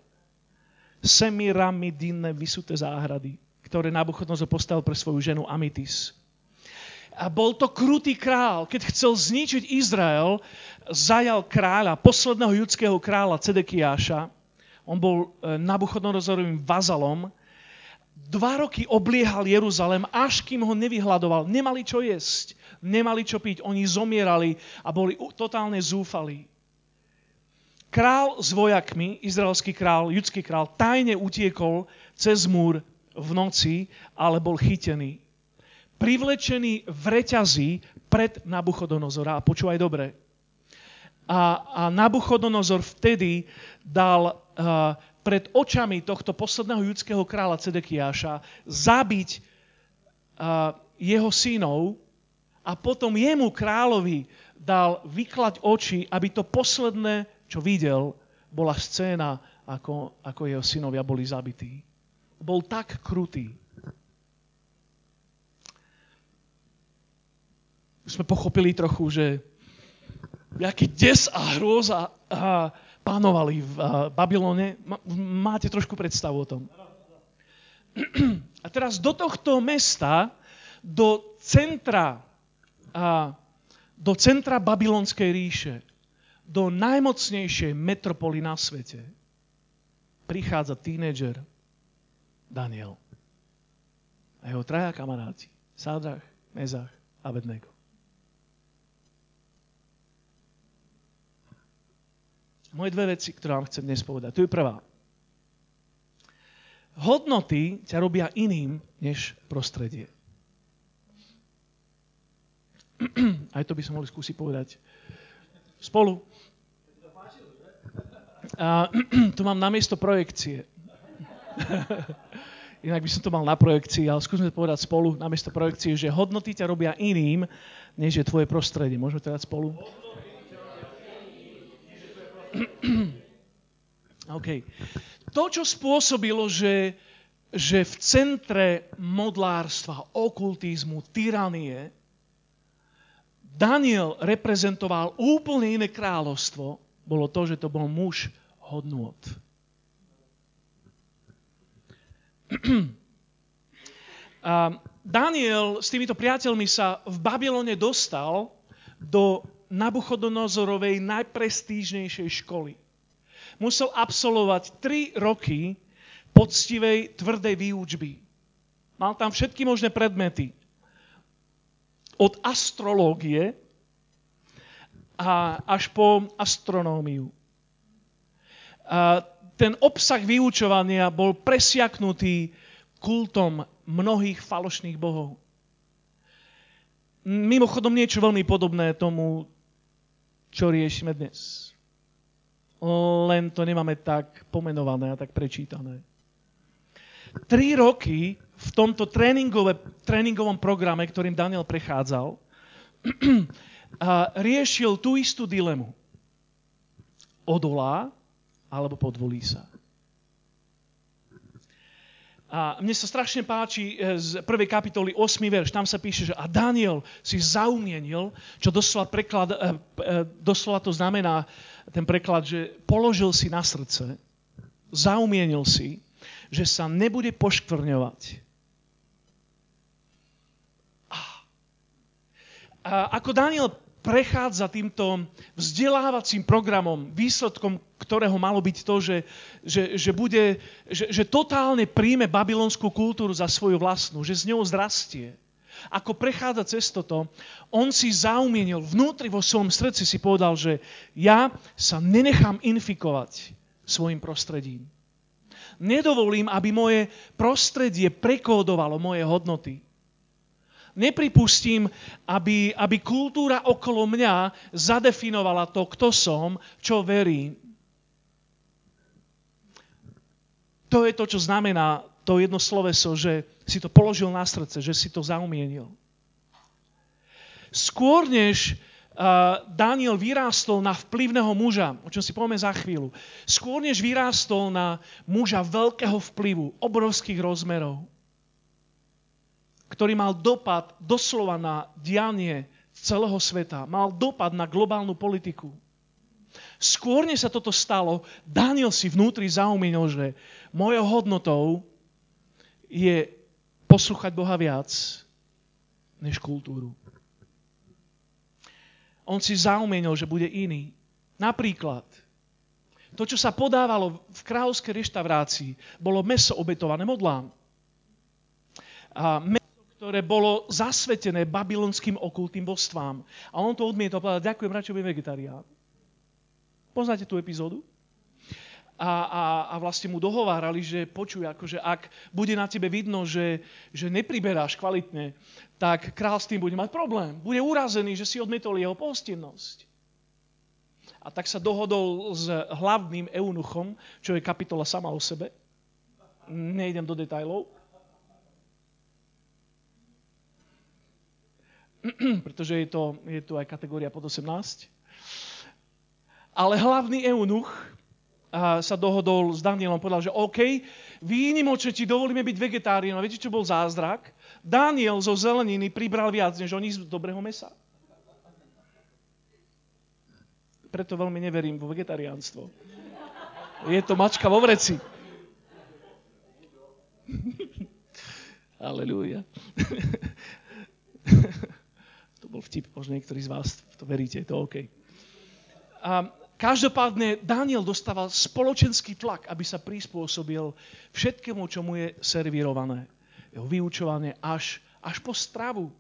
semiramidinné vysuté záhrady, ktoré Nabuchodonozor postavil pre svoju ženu Amitis. A bol to krutý král. Keď chcel zničiť Izrael, zajal kráľa, posledného judského kráľa Cedekiáša. On bol e, Nabuchodonozorovým vazalom. Dva roky obliehal Jeruzalem, až kým ho nevyhľadoval. Nemali čo jesť, nemali čo piť. Oni zomierali a boli totálne zúfali král s vojakmi, izraelský král, judský král, tajne utiekol cez múr v noci, ale bol chytený. Privlečený v reťazi pred Nabuchodonozora. A počúvaj dobre. A, a Nabuchodonozor vtedy dal uh, pred očami tohto posledného judského kráľa Cedekiáša zabiť uh, jeho synov a potom jemu kráľovi dal vyklať oči, aby to posledné, čo videl, bola scéna, ako, ako jeho synovia boli zabití. Bol tak krutý. Už sme pochopili trochu, že aký des a hrôza a panovali v Babylone. Máte trošku predstavu o tom. A teraz do tohto mesta, do centra, a, do centra babylonskej ríše, do najmocnejšej metropoly na svete, prichádza tínedžer Daniel a jeho traja kamaráti, Sádrach, Mezach a Vednego. Moje dve veci, ktoré vám chcem dnes povedať. Tu je prvá. Hodnoty ťa robia iným než prostredie. Aj to by som mohli skúsiť povedať spolu. A, tu mám namiesto projekcie. Inak by som to mal na projekcii, ale skúsme povedať spolu namiesto projekcie, že hodnoty ťa robia iným, než je tvoje prostredie. Môžeme povedať spolu? OK. To, čo spôsobilo, že, že v centre modlárstva, okultizmu, tyranie Daniel reprezentoval úplne iné kráľovstvo, bolo to, že to bol muž hodnôt. A Daniel s týmito priateľmi sa v Babylone dostal do Nabuchodonozorovej najprestížnejšej školy. Musel absolvovať 3 roky poctivej, tvrdej výučby. Mal tam všetky možné predmety. Od astrológie a až po astronómiu. A ten obsah vyučovania bol presiaknutý kultom mnohých falošných bohov. Mimochodom niečo veľmi podobné tomu, čo riešime dnes. Len to nemáme tak pomenované a tak prečítané. Tri roky v tomto tréningovom programe, ktorým Daniel prechádzal, riešil tú istú dilemu. Odolá alebo podvolí sa. A mne sa strašne páči e, z prvej kapitoly 8. verš, tam sa píše, že a Daniel si zaumienil, čo doslova, preklad, e, e, doslova to znamená ten preklad, že položil si na srdce, zaumienil si, že sa nebude poškvrňovať. Ako Daniel prechádza týmto vzdelávacím programom, výsledkom ktorého malo byť to, že, že, že, bude, že, že totálne príjme babylonskú kultúru za svoju vlastnú, že z ňou zrastie. Ako prechádza cez toto, on si zaumienil, vnútri vo svojom srdci si povedal, že ja sa nenechám infikovať svojim prostredím. Nedovolím, aby moje prostredie prekódovalo moje hodnoty nepripustím, aby, aby kultúra okolo mňa zadefinovala to, kto som, čo verím. To je to, čo znamená to jedno sloveso, že si to položil na srdce, že si to zaumienil. Skôr než uh, Daniel vyrástol na vplyvného muža, o čom si povieme za chvíľu, skôr než vyrástol na muža veľkého vplyvu, obrovských rozmerov, ktorý mal dopad doslova na dianie celého sveta, mal dopad na globálnu politiku. Skôr, než sa toto stalo, Daniel si vnútri zaumienil, že mojou hodnotou je poslúchať Boha viac než kultúru. On si zaumienil, že bude iný. Napríklad, to, čo sa podávalo v kráľovskej reštaurácii, bolo meso obetované modlám. A ktoré bolo zasvetené babylonským okultým božstvám. A on to odmietol povedať, ďakujem, radšej budem vegetarián. Poznáte tú epizódu? A, a, a vlastne mu dohovárali, že počuj, akože ak bude na tebe vidno, že, že nepriberáš kvalitne, tak král s tým bude mať problém. Bude urazený, že si odmietol jeho pohostinnosť. a tak sa dohodol s hlavným eunuchom, čo je kapitola sama o sebe. Nejdem do detajlov. pretože je to, je to aj kategória pod 18. Ale hlavný eunuch sa dohodol s Danielom, povedal, že OK, výnimočne ti dovolíme byť vegetáriom. A viete, čo bol zázrak? Daniel zo zeleniny pribral viac, než oni z dobrého mesa. Preto veľmi neverím vo vegetariánstvo. Je to mačka vo vreci. Aleluja. to bol vtip, možno niektorí z vás to veríte, je to OK. A Každopádne Daniel dostával spoločenský tlak, aby sa prispôsobil všetkému, čo mu je servírované. Jeho vyučovanie až, až po stravu.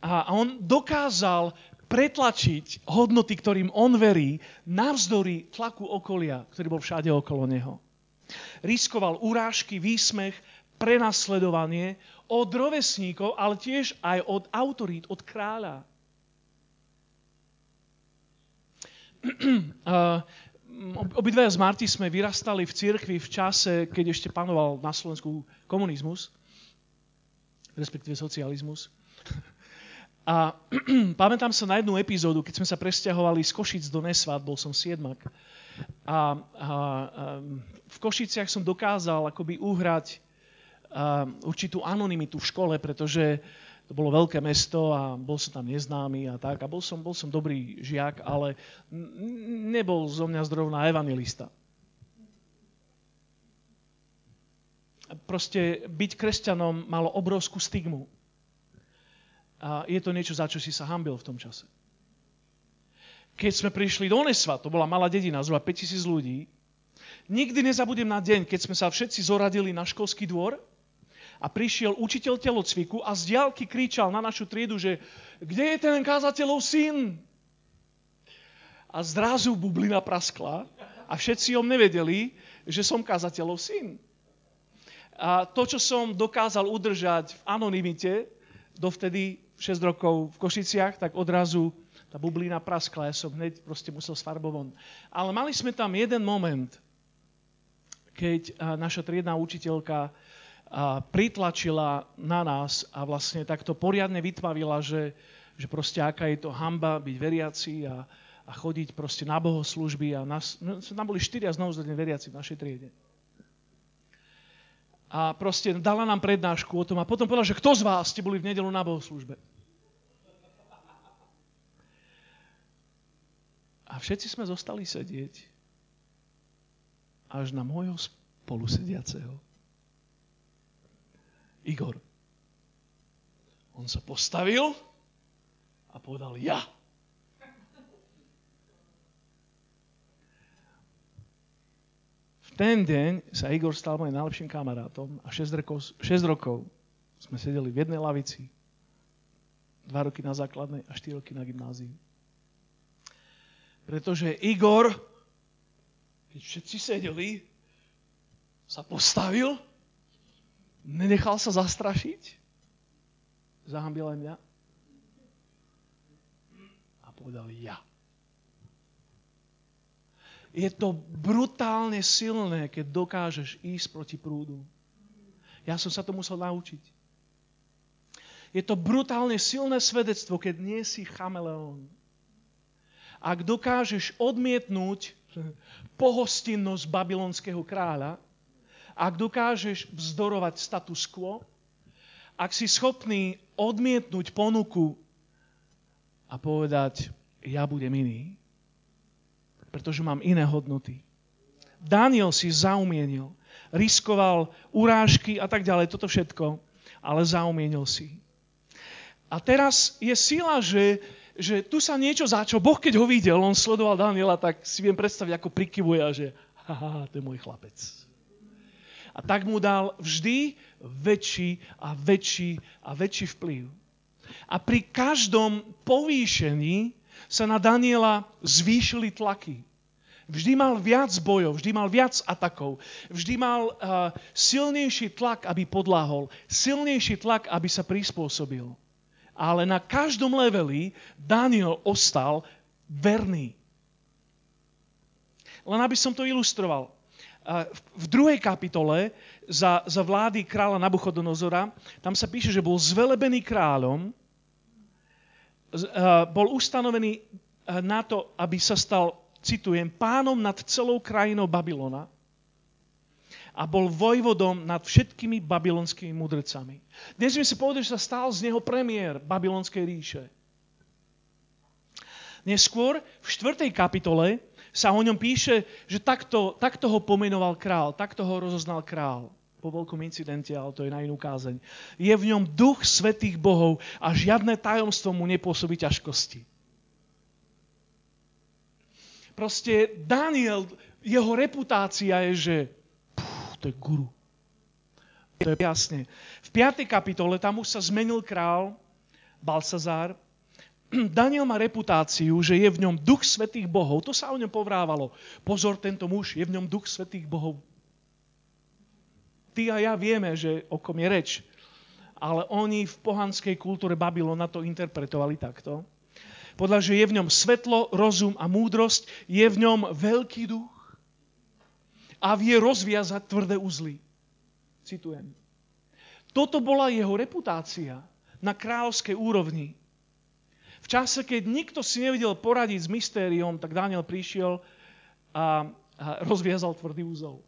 A on dokázal pretlačiť hodnoty, ktorým on verí, navzdory tlaku okolia, ktorý bol všade okolo neho. Riskoval urážky, výsmech, prenasledovanie od rovesníkov, ale tiež aj od autorít, od kráľa. obidvaja z Marty sme vyrastali v cirkvi v čase, keď ešte panoval na Slovensku komunizmus, respektíve socializmus. A pamätám sa na jednu epizódu, keď sme sa presťahovali z Košic do Nesvat, bol som siedmak. A, a, a v Košiciach som dokázal akoby uhrať určitú anonymitu v škole, pretože to bolo veľké mesto a bol som tam neznámy a tak. A bol som, bol som dobrý žiak, ale nebol zo mňa zrovna evangelista. Proste byť kresťanom malo obrovskú stigmu. A je to niečo, za čo si sa hambil v tom čase. Keď sme prišli do Onesva, to bola malá dedina, zhruba 5000 ľudí, nikdy nezabudem na deň, keď sme sa všetci zoradili na školský dvor a prišiel učiteľ telocviku a z diálky kričal na našu triedu, že kde je ten kázateľov syn? A zrazu bublina praskla a všetci o mne vedeli, že som kázateľov syn. A to, čo som dokázal udržať v anonimite, dovtedy 6 rokov v Košiciach, tak odrazu tá bublina praskla, ja som hneď proste musel sfarbovon. Ale mali sme tam jeden moment, keď naša triedna učiteľka pritlačila na nás a vlastne takto poriadne vytvavila, že, že proste aká je to hamba byť veriaci a, a chodiť proste na bohoslužby a nás, no, tam boli štyria znovu veriaci v našej triede. A proste dala nám prednášku o tom a potom povedala, že kto z vás ste boli v nedelu na bohoslužbe? A všetci sme zostali sedieť až na môjho spolusediaceho. Igor. On sa postavil a povedal ja. V ten deň sa Igor stal mojim najlepším kamarátom a 6 rokov, 6 rokov sme sedeli v jednej lavici. 2 roky na základnej a 4 roky na gymnáziu. Pretože Igor, keď všetci sedeli, sa postavil Nenechal sa zastrašiť? Zahambil aj mňa? A povedal ja. Je to brutálne silné, keď dokážeš ísť proti prúdu. Ja som sa to musel naučiť. Je to brutálne silné svedectvo, keď nie si chameleón. Ak dokážeš odmietnúť pohostinnosť babylonského kráľa, ak dokážeš vzdorovať status quo, ak si schopný odmietnúť ponuku a povedať, ja budem iný, pretože mám iné hodnoty. Daniel si zaumienil, riskoval urážky a tak ďalej, toto všetko, ale zaumienil si. A teraz je sila, že, že tu sa niečo začalo. Boh, keď ho videl, on sledoval Daniela, tak si viem predstaviť, ako prikyvuje a že haha, to je môj chlapec. A tak mu dal vždy väčší a väčší a väčší vplyv. A pri každom povýšení sa na Daniela zvýšili tlaky. Vždy mal viac bojov, vždy mal viac atakov, vždy mal uh, silnejší tlak, aby podláhol, silnejší tlak, aby sa prispôsobil. Ale na každom leveli Daniel ostal verný. Len aby som to ilustroval. V druhej kapitole za, za vlády kráľa Nabuchodonozora, tam sa píše, že bol zvelebený kráľom, bol ustanovený na to, aby sa stal, citujem, pánom nad celou krajinou Babylona a bol vojvodom nad všetkými babylonskými mudrcami. Dnes mi si povedal, že sa stal z neho premiér babylonskej ríše. Neskôr v 4. kapitole sa o ňom píše, že takto, takto ho pomenoval král, takto ho rozoznal král po veľkom incidente, ale to je na inú kázeň. Je v ňom duch svetých bohov a žiadne tajomstvo mu nepôsobí ťažkosti. Proste Daniel, jeho reputácia je, že to je guru. To je jasne. V 5. kapitole tam už sa zmenil král Balsazár. Daniel má reputáciu, že je v ňom duch svetých bohov. To sa o ňom povrávalo. Pozor, tento muž, je v ňom duch svetých bohov. Ty a ja vieme, že o kom je reč. Ale oni v pohanskej kultúre Babylona to interpretovali takto. Podľa, že je v ňom svetlo, rozum a múdrosť, je v ňom veľký duch a vie rozviazať tvrdé uzly. Citujem. Toto bola jeho reputácia na kráľovskej úrovni. V čase, keď nikto si nevedel poradiť s mystériom, tak Daniel prišiel a, a rozviazal tvrdý úzol.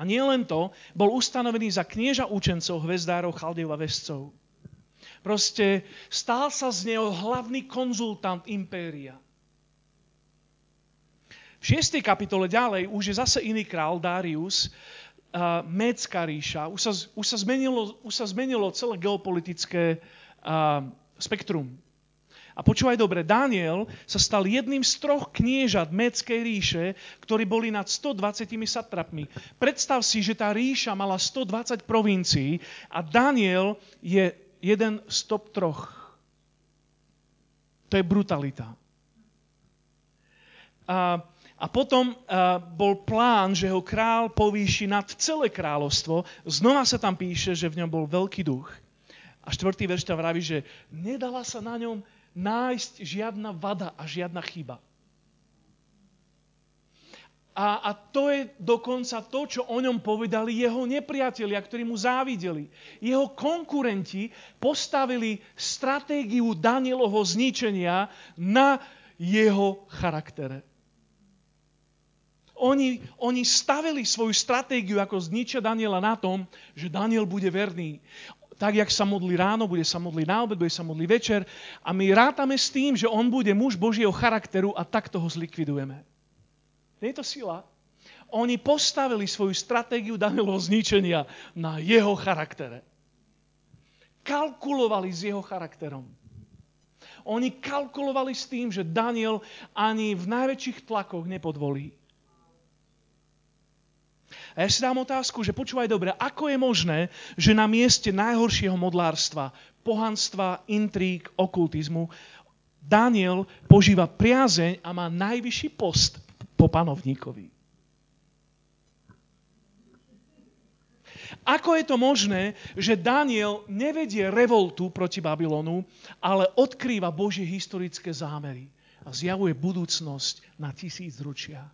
A nie len to, bol ustanovený za knieža učencov, hvezdárov, chaldejov a vescov. Proste stál sa z neho hlavný konzultant impéria. V 6. kapitole ďalej už je zase iný král, Darius, uh, Mécka ríša. Už sa, už, sa zmenilo, už sa zmenilo celé geopolitické uh, spektrum. A počúvaj dobre, Daniel sa stal jedným z troch kniežat Méckej ríše, ktorí boli nad 120 satrapmi. Predstav si, že tá ríša mala 120 provincií a Daniel je jeden z top troch. To je brutalita. A a potom uh, bol plán, že ho král povýši nad celé kráľovstvo. Znova sa tam píše, že v ňom bol veľký duch. A štvrtý verš tam vraví, že nedala sa na ňom nájsť žiadna vada a žiadna chyba. A, a to je dokonca to, čo o ňom povedali jeho nepriatelia, ktorí mu závideli. Jeho konkurenti postavili stratégiu Danielovho zničenia na jeho charaktere. Oni, oni stavili svoju stratégiu, ako zničia Daniela na tom, že Daniel bude verný. Tak, jak sa modli ráno, bude sa modliť na obed, bude sa modliť večer. A my rátame s tým, že on bude muž Božieho charakteru a takto ho zlikvidujeme. Nie je to sila? Oni postavili svoju stratégiu Danielovho zničenia na jeho charaktere. Kalkulovali s jeho charakterom. Oni kalkulovali s tým, že Daniel ani v najväčších tlakoch nepodvolí. A ja si dám otázku, že počúvaj dobre, ako je možné, že na mieste najhoršieho modlárstva, pohanstva, intrík, okultizmu, Daniel požíva priazeň a má najvyšší post po panovníkovi. Ako je to možné, že Daniel nevedie revoltu proti Babylonu, ale odkrýva Božie historické zámery a zjavuje budúcnosť na tisíc ručia?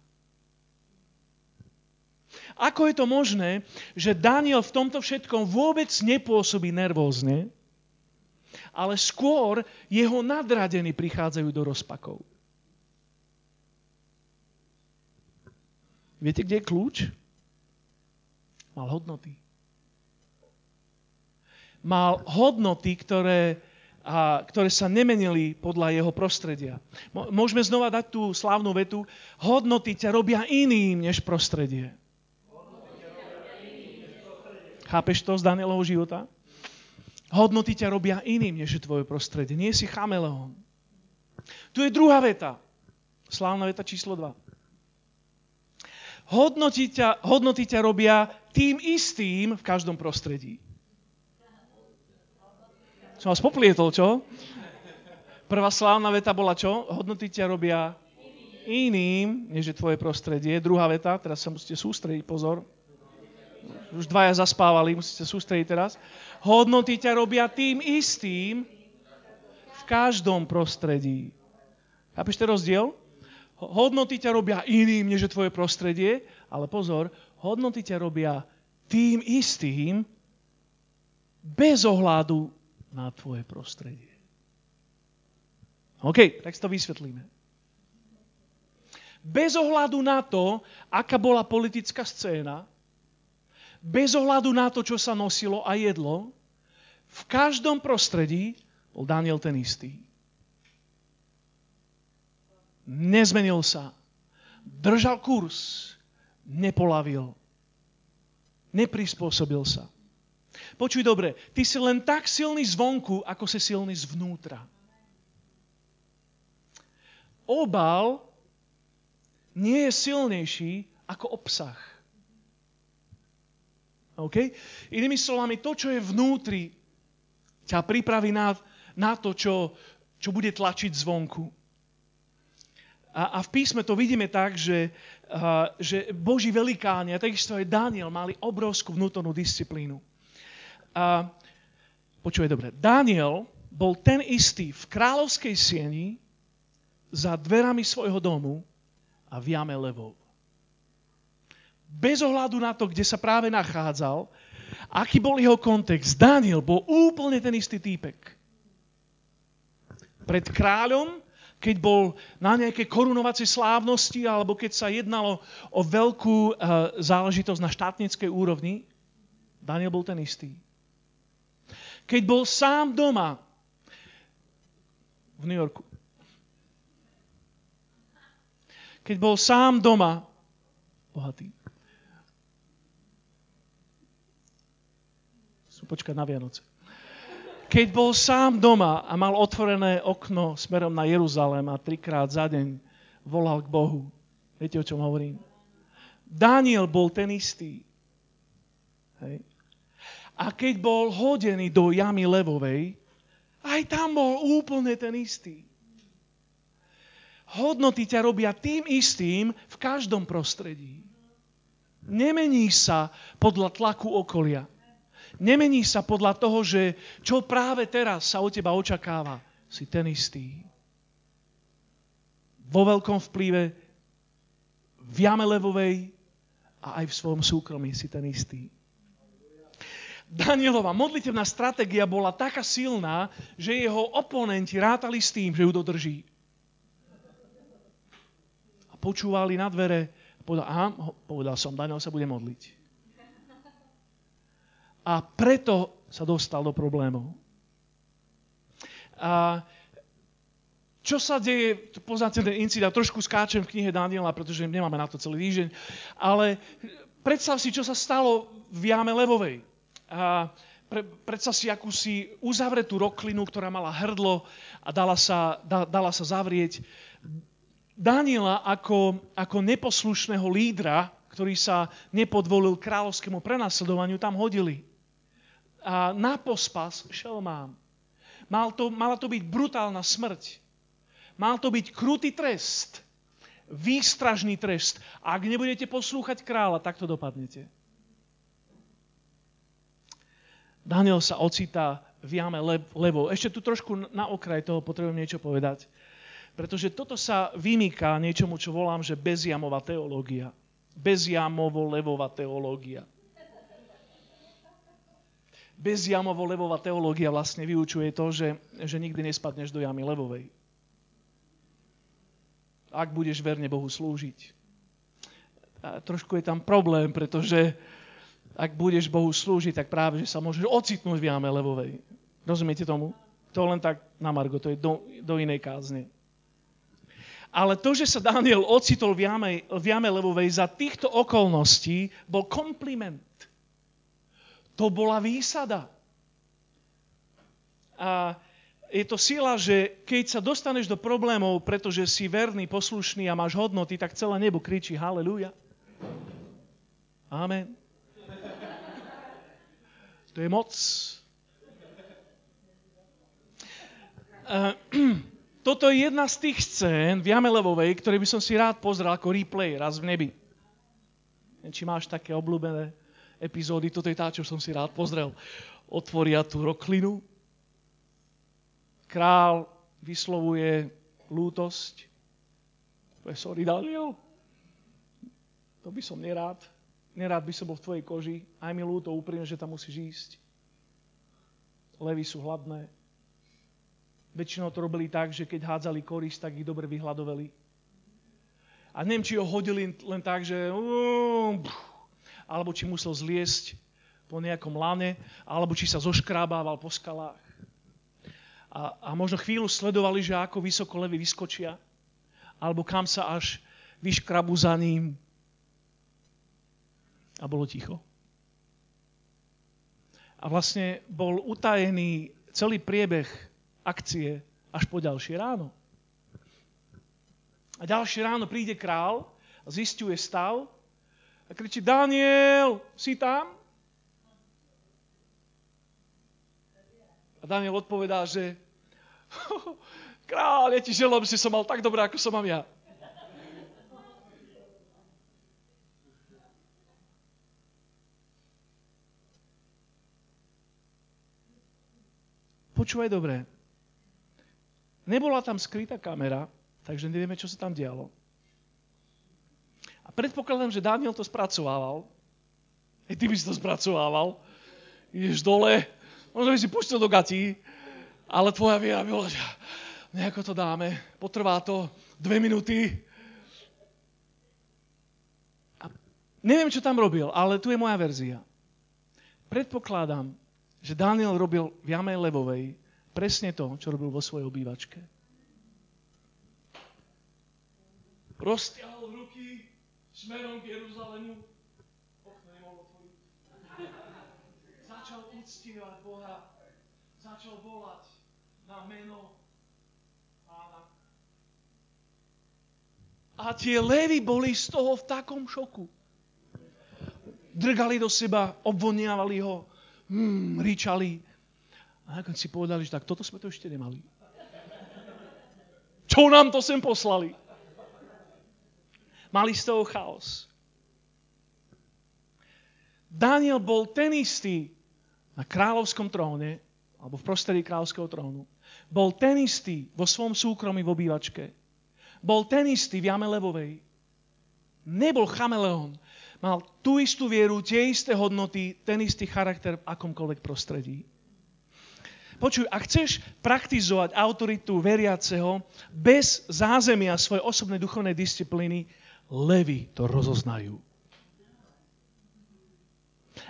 Ako je to možné, že Daniel v tomto všetkom vôbec nepôsobí nervózne, ale skôr jeho nadradení prichádzajú do rozpakov. Viete, kde je kľúč? Mal hodnoty. Mal hodnoty, ktoré, a, ktoré sa nemenili podľa jeho prostredia. Môžeme znova dať tú slávnu vetu. Hodnoty ťa robia iným než prostredie. Chápeš to z Danielovho života? Hodnoty ťa robia iným, než je tvoje prostredie. Nie si chameleón. Tu je druhá veta. Slávna veta číslo 2. Hodnoty ťa, hodnoty ťa robia tým istým v každom prostredí. Som vás poplietol, čo? Prvá slávna veta bola čo? Hodnoty ťa robia iným, než je tvoje prostredie. Druhá veta, teraz sa musíte sústrediť, pozor už dvaja zaspávali, musíte sústrediť teraz. Hodnoty ťa robia tým istým v každom prostredí. Chápeš ten rozdiel? Hodnoty ťa robia iným, než je tvoje prostredie, ale pozor, hodnoty ťa robia tým istým, bez ohľadu na tvoje prostredie. OK, tak si to vysvetlíme. Bez ohľadu na to, aká bola politická scéna, bez ohľadu na to, čo sa nosilo a jedlo, v každom prostredí bol Daniel ten istý. Nezmenil sa. Držal kurz. Nepolavil. Neprispôsobil sa. Počuj dobre, ty si len tak silný zvonku, ako si silný zvnútra. Obal nie je silnejší ako obsah. OK? Inými slovami, to, čo je vnútri, ťa pripraví na, na to, čo, čo bude tlačiť zvonku. A, a v písme to vidíme tak, že, a, že Boží velikáni, a takisto aj Daniel, mali obrovskú vnútornú disciplínu. A, počúvaj dobre, Daniel bol ten istý v kráľovskej sieni za dverami svojho domu a v jame levou. Bez ohľadu na to, kde sa práve nachádzal, aký bol jeho kontext, Daniel bol úplne ten istý týpek. Pred kráľom keď bol na nejaké korunovacie slávnosti alebo keď sa jednalo o veľkú uh, záležitosť na štátnickej úrovni, Daniel bol ten istý. Keď bol sám doma v New Yorku, keď bol sám doma, bohatý, počkať na Vianoce keď bol sám doma a mal otvorené okno smerom na Jeruzalém a trikrát za deň volal k Bohu. Viete, o čom hovorím? Daniel bol ten istý. Hej. A keď bol hodený do jamy levovej, aj tam bol úplne ten istý. Hodnoty ťa robia tým istým v každom prostredí. Nemení sa podľa tlaku okolia. Nemení sa podľa toho, že čo práve teraz sa od teba očakáva. Si ten istý. Vo veľkom vplyve, v jame levovej a aj v svojom súkromí si ten istý. Danielova modlitevná stratégia bola taká silná, že jeho oponenti rátali s tým, že ju dodrží. A počúvali na dvere a povedal, aha, povedal som, Daniel sa bude modliť a preto sa dostal do problémov. A čo sa deje, poznáte ten incident, trošku skáčem v knihe Daniela, pretože nemáme na to celý týždeň, ale predstav si, čo sa stalo v jáme Levovej. A pre, predstav si akúsi uzavretú roklinu, ktorá mala hrdlo a dala sa, da, dala sa zavrieť. Daniela ako, ako neposlušného lídra, ktorý sa nepodvolil kráľovskému prenasledovaniu, tam hodili a na pospas šelmám. Mal to, mala to byť brutálna smrť. Mal to byť krutý trest. Výstražný trest. Ak nebudete poslúchať kráľa, tak to dopadnete. Daniel sa ocitá v jame levou. Ešte tu trošku na okraj toho potrebujem niečo povedať. Pretože toto sa vymýka niečomu, čo volám, že bezjamová teológia. Bezjamovo-levová teológia bezjamovo-levová teológia vlastne vyučuje to, že, že nikdy nespadneš do jamy levovej. Ak budeš verne Bohu slúžiť. A trošku je tam problém, pretože ak budeš Bohu slúžiť, tak práve, že sa môžeš ocitnúť v jame levovej. Rozumiete tomu? To len tak na Margo, to je do, do inej kázne. Ale to, že sa Daniel ocitol v jame, v jame levovej za týchto okolností, bol kompliment. To bola výsada. A je to sila, že keď sa dostaneš do problémov, pretože si verný, poslušný a máš hodnoty, tak celé nebo kričí haleluja. Amen. To je moc. Toto je jedna z tých scén v Jamelevovej, ktoré by som si rád pozrel ako replay raz v nebi. Či máš také obľúbené epizódy, toto je tá, čo som si rád pozrel. Otvoria tú roklinu, král vyslovuje lútosť. Sorry Daniel, to by som nerád. Nerád by som bol v tvojej koži. Aj mi ľúto úprimne, že tam musíš ísť. Levy sú hladné. Väčšinou to robili tak, že keď hádzali koris, tak ich dobre vyhľadovali. A neviem, či ho hodili len tak, že... Alebo či musel zliesť po nejakom lane, alebo či sa zoškrábával po skalách. A, a možno chvíľu sledovali, že ako vysoko levy vyskočia, alebo kam sa až vyškrabu za ním. A bolo ticho. A vlastne bol utajený celý priebeh akcie až po ďalšie ráno. A ďalšie ráno príde král zistuje stav a kričí, Daniel, si tam? A Daniel odpovedá, že král, ja ti želám, že som mal tak dobré, ako som mám ja. Počúvaj dobre. Nebola tam skrytá kamera, takže nevieme, čo sa tam dialo. Predpokladám, že Daniel to spracovával. I ty by si to spracovával. Ideš dole, možno by si pustil do gatí, ale tvoja viera bola, že nejako to dáme, potrvá to dve minúty. A neviem, čo tam robil, ale tu je moja verzia. Predpokladám, že Daniel robil v jame levovej presne to, čo robil vo svojej obývačke. Rozťahol ruky smerom k Jeruzalému. Okno nemohlo otvoriť. Začal uctievať Boha. Začal volať na meno pána. A tie levy boli z toho v takom šoku. Drgali do seba, obvoniavali ho, hmm, ričali, a nakoniec si povedali, že tak toto sme to ešte nemali. Čo nám to sem poslali? Mali z toho chaos. Daniel bol ten istý na kráľovskom tróne, alebo v prostredí kráľovského trónu. Bol ten istý vo svom súkromí v obývačke. Bol ten istý v jame levovej. Nebol chameleón. Mal tú istú vieru, tie isté hodnoty, ten istý charakter v akomkoľvek prostredí. Počuj, ak chceš praktizovať autoritu veriaceho bez zázemia svojej osobnej duchovnej disciplíny, levy to rozoznajú.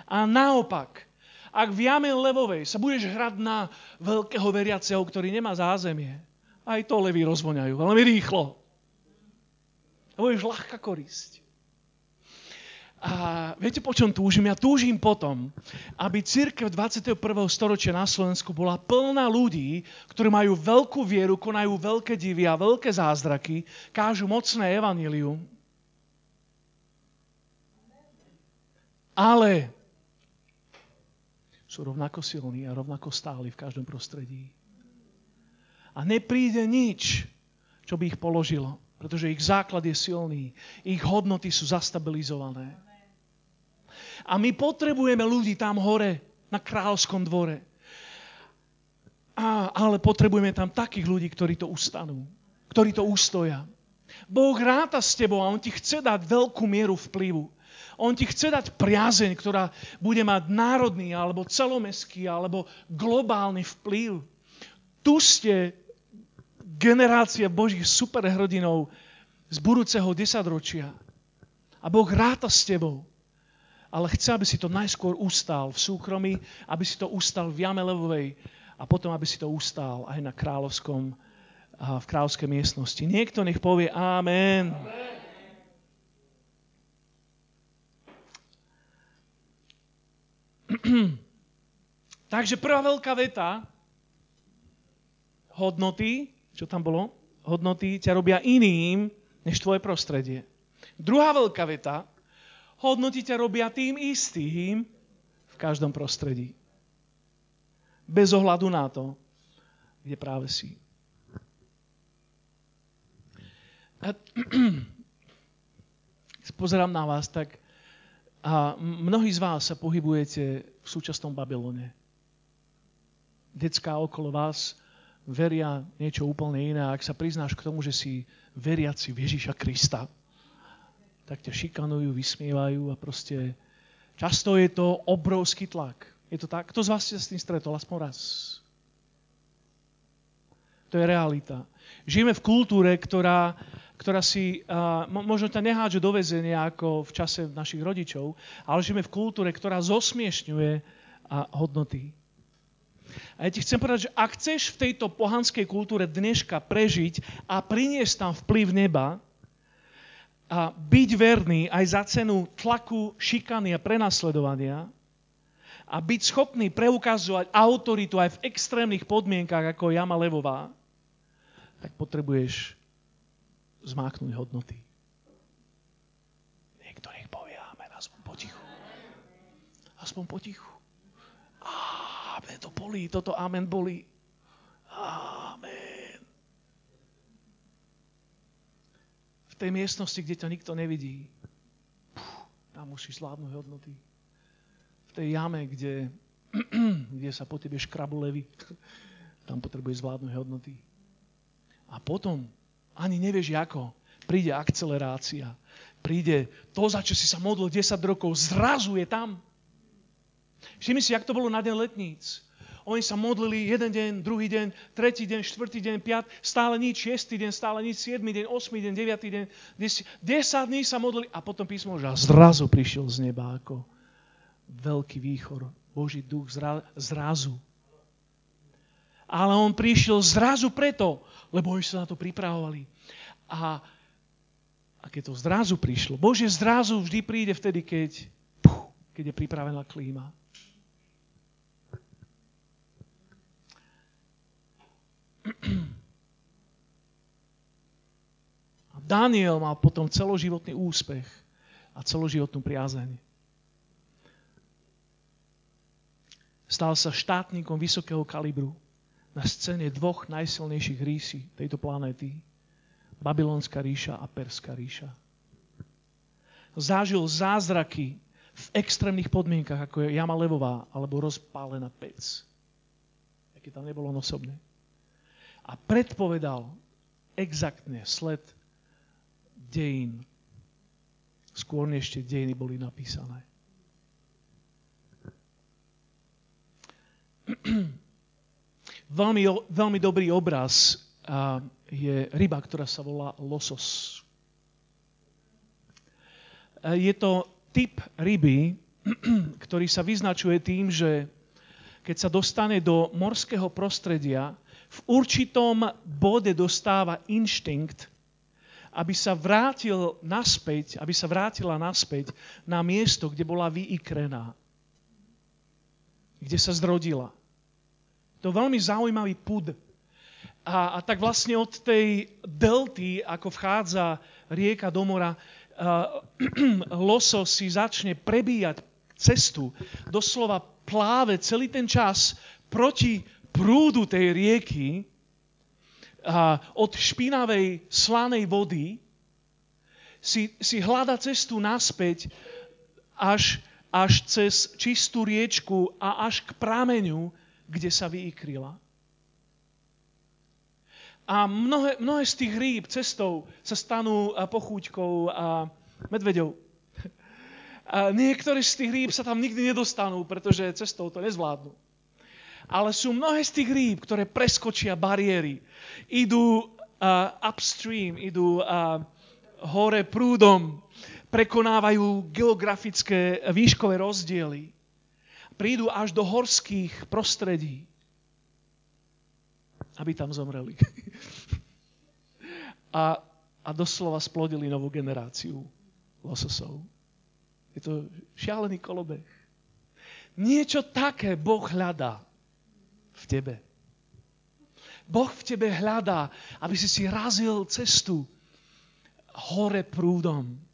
A naopak, ak v jame levovej sa budeš hrať na veľkého veriaceho, ktorý nemá zázemie, aj to levy rozvoňajú veľmi rýchlo. A budeš ľahká korisť. A viete, po čom túžim? Ja túžim potom, aby církev 21. storočia na Slovensku bola plná ľudí, ktorí majú veľkú vieru, konajú veľké divy a veľké zázraky, kážu mocné evanílium. Ale sú rovnako silní a rovnako stáli v každom prostredí. A nepríde nič, čo by ich položilo, pretože ich základ je silný, ich hodnoty sú zastabilizované. A my potrebujeme ľudí tam hore, na kráľskom dvore. A, ale potrebujeme tam takých ľudí, ktorí to ustanú. Ktorí to ustoja. Boh ráta s tebou a On ti chce dať veľkú mieru vplyvu. On ti chce dať priazeň, ktorá bude mať národný, alebo celomestský, alebo globálny vplyv. Tu ste generácia Božích superhrdinov z budúceho desaťročia. A Boh ráta s tebou ale chce, aby si to najskôr ustal v súkromí, aby si to ustal v jame levovej a potom, aby si to ustal aj na kráľovskom, v kráľovskej miestnosti. Niekto nech povie Amen. Takže prvá veľká veta, hodnoty, čo tam bolo? Hodnoty ťa robia iným, než tvoje prostredie. Druhá veľká veta, hodnoty ťa robia tým istým v každom prostredí. Bez ohľadu na to, kde práve si. A, pozerám na vás, tak a mnohí z vás sa pohybujete v súčasnom Babylone. Decká okolo vás veria niečo úplne iné. Ak sa priznáš k tomu, že si veriaci v Ježíša Krista, tak ťa šikanujú, vysmievajú a proste často je to obrovský tlak. Je to tak? Kto z vás sa s tým stretol? Aspoň raz. To je realita. Žijeme v kultúre, ktorá, ktorá si uh, možno ťa nehádže do väzenia ako v čase našich rodičov, ale žijeme v kultúre, ktorá zosmiešňuje uh, hodnoty. A ja ti chcem povedať, že ak chceš v tejto pohanskej kultúre dneška prežiť a priniesť tam vplyv neba, a byť verný aj za cenu tlaku, šikany a prenasledovania a byť schopný preukazovať autoritu aj v extrémnych podmienkach ako Jama Levová, tak potrebuješ zmáknuť hodnoty. Niekto nech povie amen, aspoň potichu. Aspoň potichu. Amen, to bolí, toto amen bolí. Amen. tej miestnosti, kde ťa nikto nevidí, tam musíš zvládnuť hodnoty. V tej jame, kde, kde sa po tebe škrabu levy, tam potrebuješ zvládnuť hodnoty. A potom, ani nevieš ako, príde akcelerácia. Príde to, za čo si sa modlil 10 rokov, zrazu je tam. Všimni si, jak to bolo na deň letníc. Oni sa modlili jeden deň, druhý deň, tretí deň, štvrtý deň, piat, stále nič, šiestý deň, stále nič, siedmy deň, osmý deň, deviatý deň, desať dní sa modlili a potom písmo, že zrazu prišiel z neba ako veľký výchor, Boží duch zra, zrazu. Ale on prišiel zrazu preto, lebo oni sa na to pripravovali. A, a keď to zrazu prišlo, Bože zrazu vždy príde vtedy, keď, keď je pripravená klíma. A Daniel mal potom celoživotný úspech a celoživotnú priazeň. Stal sa štátnikom vysokého kalibru na scéne dvoch najsilnejších ríši tejto planéty. Babylonská ríša a Perská ríša. Zažil zázraky v extrémnych podmienkach, ako je jama levová alebo rozpálená pec. Aké tam nebolo osobne a predpovedal exaktne sled dejín. Skôr než tie dejiny boli napísané. veľmi, veľmi dobrý obraz je ryba, ktorá sa volá losos. Je to typ ryby, ktorý sa vyznačuje tým, že keď sa dostane do morského prostredia, v určitom bode dostáva inštinkt, aby sa vrátil naspäť, aby sa vrátila naspäť na miesto, kde bola vyikrená, kde sa zrodila. To veľmi zaujímavý pud. A, a tak vlastne od tej delty, ako vchádza rieka do mora, uh, loso si začne prebíjať cestu, doslova pláve celý ten čas proti prúdu tej rieky a od špinavej slanej vody si, si hľada cestu naspäť až, až cez čistú riečku a až k prameňu, kde sa vyikryla. A mnohé, mnohé z tých rýb cestou sa stanú pochúťkou a medveďou. A niektoré z tých rýb sa tam nikdy nedostanú, pretože cestou to nezvládnu ale sú mnohé z tých rýb, ktoré preskočia bariéry. Idú uh, upstream, idú uh, hore prúdom, prekonávajú geografické výškové rozdiely. Prídu až do horských prostredí, aby tam zomreli. a, a doslova splodili novú generáciu lososov. Je to šialený kolobeh. Niečo také Boh hľadá v tebe. Boh v tebe hľadá, aby si si razil cestu hore prúdom.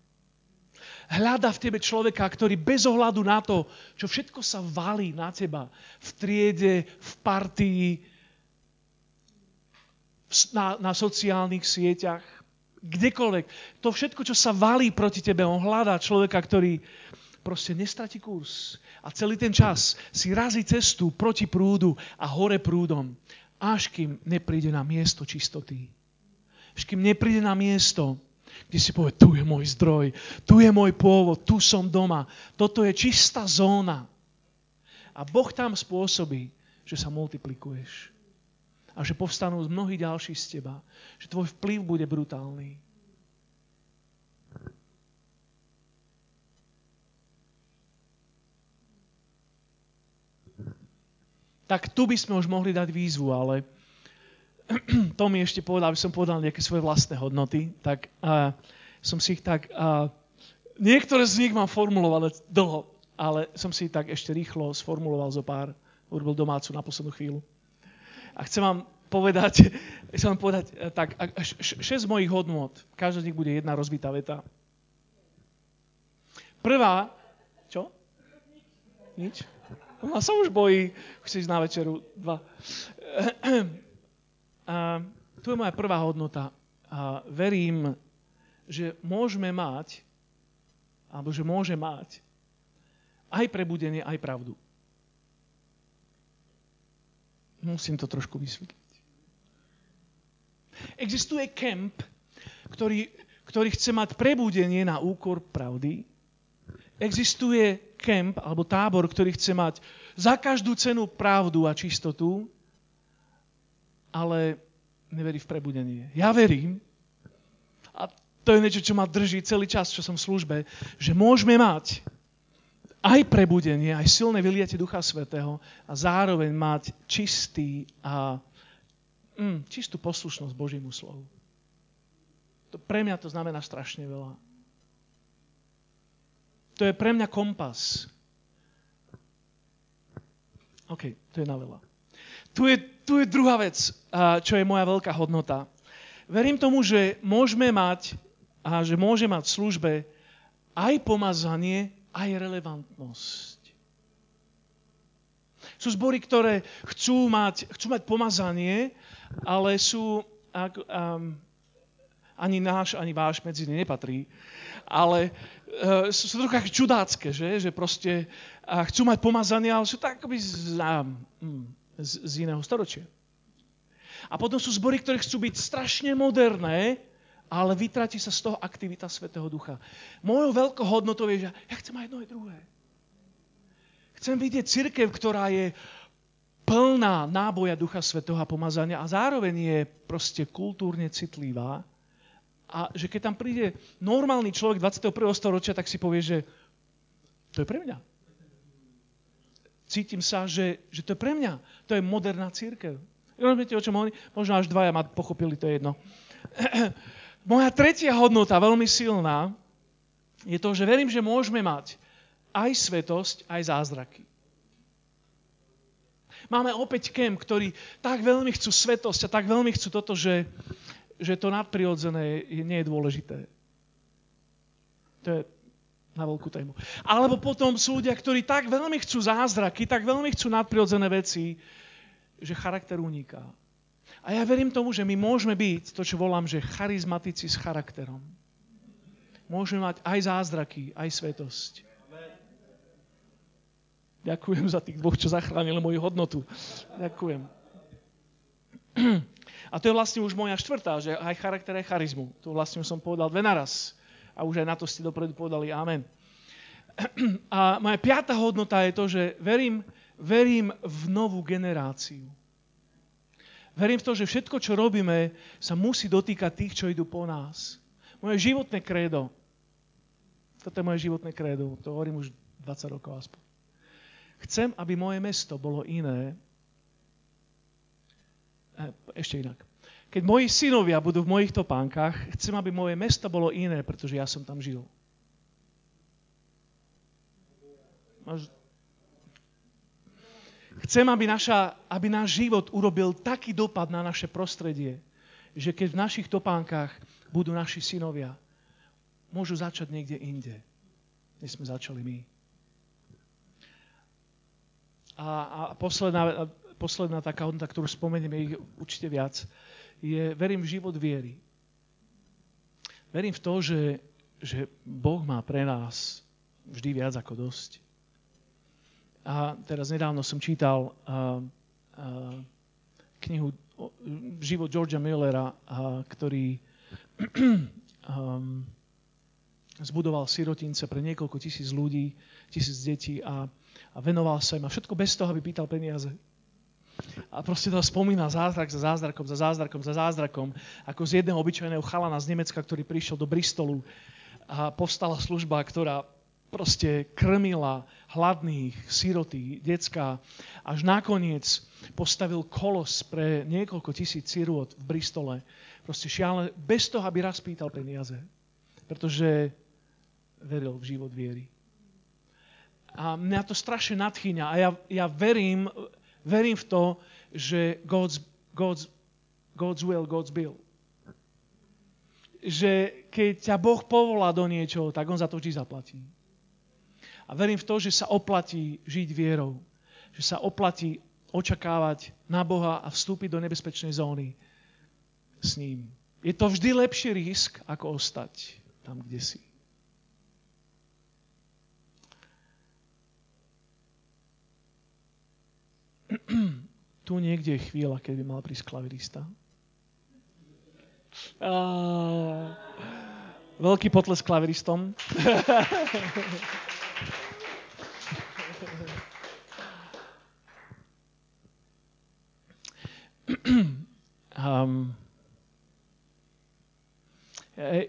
Hľada v tebe človeka, ktorý bez ohľadu na to, čo všetko sa valí na teba v triede, v partii, na, na sociálnych sieťach, kdekoľvek. To všetko, čo sa valí proti tebe, on hľadá človeka, ktorý proste nestratí kurz. A celý ten čas si razí cestu proti prúdu a hore prúdom. až kým nepríde na miesto čistoty. Až kým nepríde na miesto, kde si povie, tu je môj zdroj, tu je môj pôvod, tu som doma. Toto je čistá zóna. A Boh tam spôsobí, že sa multiplikuješ. A že povstanú mnohí ďalší z teba. Že tvoj vplyv bude brutálny. tak tu by sme už mohli dať výzvu, ale to mi ešte povedal, aby som povedal nejaké svoje vlastné hodnoty, tak uh, som si ich tak, uh, niektoré z nich mám formulované dlho, ale som si ich tak ešte rýchlo sformuloval zo pár, urobil domácu na poslednú chvíľu. A chcem vám povedať, chcem vám povedať uh, tak, šesť mojich hodnot, každá z nich bude jedna rozbitá veta. Prvá, čo? Nič? A sa už bojí, chceš na večeru dva. A tu je moja prvá hodnota. A verím, že môžeme mať, alebo že môže mať aj prebudenie, aj pravdu. Musím to trošku vysvetliť. Existuje kemp, ktorý, ktorý chce mať prebudenie na úkor pravdy. Existuje kemp alebo tábor, ktorý chce mať za každú cenu pravdu a čistotu, ale neverí v prebudenie. Ja verím, a to je niečo, čo ma drží celý čas, čo som v službe, že môžeme mať aj prebudenie, aj silné vyliate Ducha Svetého a zároveň mať čistý a mm, čistú poslušnosť Božímu slovu. To pre mňa to znamená strašne veľa. To je pre mňa kompas. OK, to je na veľa. Tu je, tu je druhá vec, čo je moja veľká hodnota. Verím tomu, že môžeme mať a že môže mať v službe aj pomazanie, aj relevantnosť. Sú zbory, ktoré chcú mať, chcú mať pomazanie, ale sú, ak, um, ani náš, ani váš medzi ne nepatrí, ale uh, sú, trochu čudácké, že? že proste uh, chcú mať pomazanie, ale sú tak akoby z, um, z, z iného storočia. A potom sú zbory, ktoré chcú byť strašne moderné, ale vytratí sa z toho aktivita Svetého Ducha. Mojou veľkou hodnotou je, že ja chcem aj jedno aj druhé. Chcem vidieť církev, ktorá je plná náboja Ducha Svetého a pomazania a zároveň je proste kultúrne citlivá a že keď tam príde normálny človek 21. storočia, tak si povie, že to je pre mňa. Cítim sa, že, že to je pre mňa. To je moderná církev. Rozumiete, o čom hovorí? Možno až dvaja ma pochopili, to je jedno. Moja tretia hodnota, veľmi silná, je to, že verím, že môžeme mať aj svetosť, aj zázraky. Máme opäť kem, ktorí tak veľmi chcú svetosť a tak veľmi chcú toto, že, že to nadprirodzené nie je dôležité. To je na veľkú tému. Alebo potom sú ľudia, ktorí tak veľmi chcú zázraky, tak veľmi chcú nadprirodzené veci, že charakter uniká. A ja verím tomu, že my môžeme byť to, čo volám, že charizmatici s charakterom. Môžeme mať aj zázraky, aj svetosť. Ďakujem za tých dvoch, čo zachránili moju hodnotu. Ďakujem. A to je vlastne už moja štvrtá, že aj charakter, aj charizmu. To vlastne už som povedal dve naraz. A už aj na to ste dopredu povedali amen. A moja piata hodnota je to, že verím, verím v novú generáciu. Verím v to, že všetko, čo robíme, sa musí dotýkať tých, čo idú po nás. Moje životné krédo. Toto je moje životné krédo. To hovorím už 20 rokov aspoň. Chcem, aby moje mesto bolo iné, Eh, ešte inak. Keď moji synovia budú v mojich topánkach, chcem, aby moje mesto bolo iné, pretože ja som tam žil. Chcem, aby, naša, aby náš život urobil taký dopad na naše prostredie, že keď v našich topánkach budú naši synovia, môžu začať niekde inde, než sme začali my. A, a posledná, posledná taká hodnota, ktorú spomenieme ich určite viac, je verím v život viery. Verím v to, že, že Boh má pre nás vždy viac ako dosť. A teraz nedávno som čítal uh, uh, knihu Život Georgia Millera, ktorý um, zbudoval sirotince pre niekoľko tisíc ľudí, tisíc detí a, a venoval sa im a všetko bez toho, aby pýtal peniaze. A proste to spomína zázrak za zázrakom, za zázrakom, za zázrakom, ako z jedného obyčajného chalana z Nemecka, ktorý prišiel do Bristolu a povstala služba, ktorá proste krmila hladných, siroty, decka. Až nakoniec postavil kolos pre niekoľko tisíc sirot v Bristole. Proste šialené, bez toho, aby raz pýtal peniaze. Pretože veril v život viery. A mňa to strašne nadchýňa a ja, ja verím, verím v to, že God's, God's, God's will, God's bill. Že keď ťa Boh povolá do niečoho, tak On za to vždy zaplatí. A verím v to, že sa oplatí žiť vierou. Že sa oplatí očakávať na Boha a vstúpiť do nebezpečnej zóny s ním. Je to vždy lepší risk, ako ostať tam, kde si. tu niekde je chvíľa, keď by mal prísť klavirista. Uh, veľký potles klaviristom. um,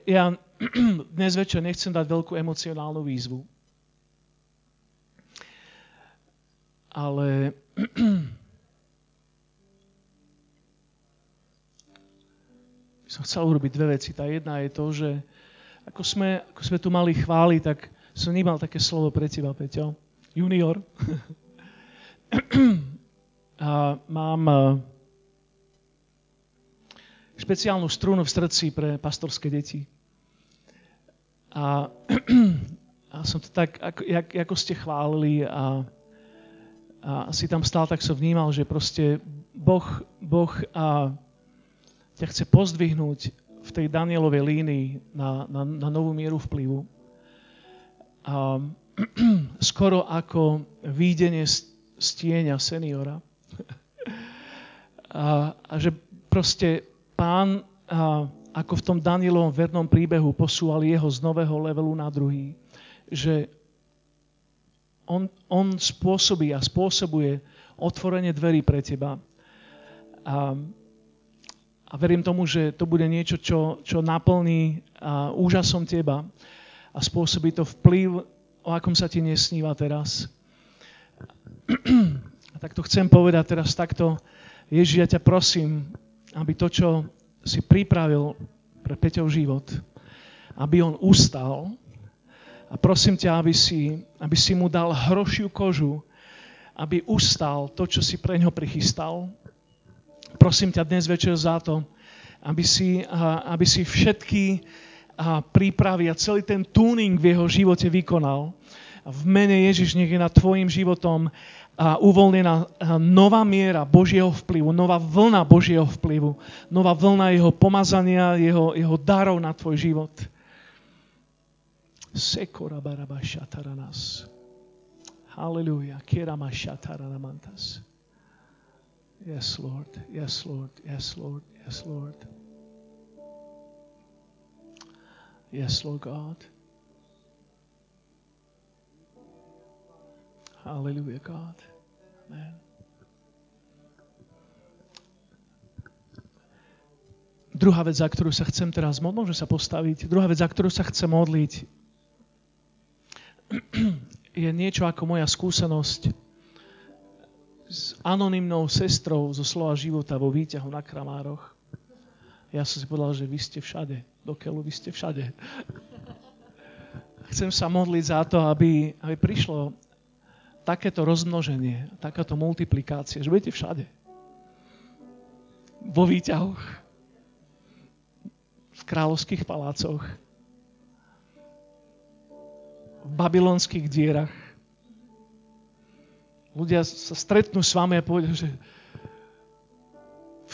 ja dnes večer nechcem dať veľkú emocionálnu výzvu, ale som chcel urobiť dve veci. Tá jedna je to, že ako sme, ako sme tu mali chváli, tak som nemal také slovo pre teba, Peťo. Junior. a mám e, špeciálnu strunu v srdci pre pastorské deti. A, a som to tak, ako, jak, ako ste chválili a, a si tam stál, tak som vnímal, že proste Boh, boh a ťa chce pozdvihnúť v tej Danielovej línii na, na, na novú mieru vplyvu a skoro ako výdenie z tieňa seniora. a, a že proste pán a, ako v tom Danielovom vernom príbehu posúval jeho z nového levelu na druhý, že on, on spôsobí a spôsobuje otvorenie dverí pre teba. A, a verím tomu, že to bude niečo, čo, čo naplní a, úžasom teba a spôsobí to vplyv, o akom sa ti nesníva teraz. A tak to chcem povedať teraz takto. Ježiš, ja ťa prosím, aby to, čo si pripravil pre Peťov život, aby on ustal. A prosím ťa, aby si, aby si mu dal hrošiu kožu, aby ustal to, čo si pre ňo prichystal. Prosím ťa dnes večer za to, aby si, aby si všetky prípravy a celý ten tuning v jeho živote vykonal. V mene Ježiš nech je nad tvojim životom a uvoľnená nová miera Božieho vplyvu, nová vlna Božieho vplyvu, nová vlna jeho pomazania, jeho, jeho darov na tvoj život. Sekora baraba šataranas. Hallelujah. Kirama shataranamantas. Yes, Lord. Yes, Lord. Yes, Lord. Yes, Lord. Yes, Lord God. Hallelujah, God. Amen. Druhá vec, za ktorú sa chcem teraz modliť, môže sa postaviť, druhá vec, za ktorú sa chcem modliť, je niečo ako moja skúsenosť s anonymnou sestrou zo slova života vo výťahu na Kramároch. Ja som si povedal, že vy ste všade do keľu, vy ste všade. Chcem sa modliť za to, aby, aby prišlo takéto rozmnoženie, takáto multiplikácia, že budete všade. Vo výťahoch, v kráľovských palácoch, v babylonských dierach. Ľudia sa stretnú s vami a povedia, že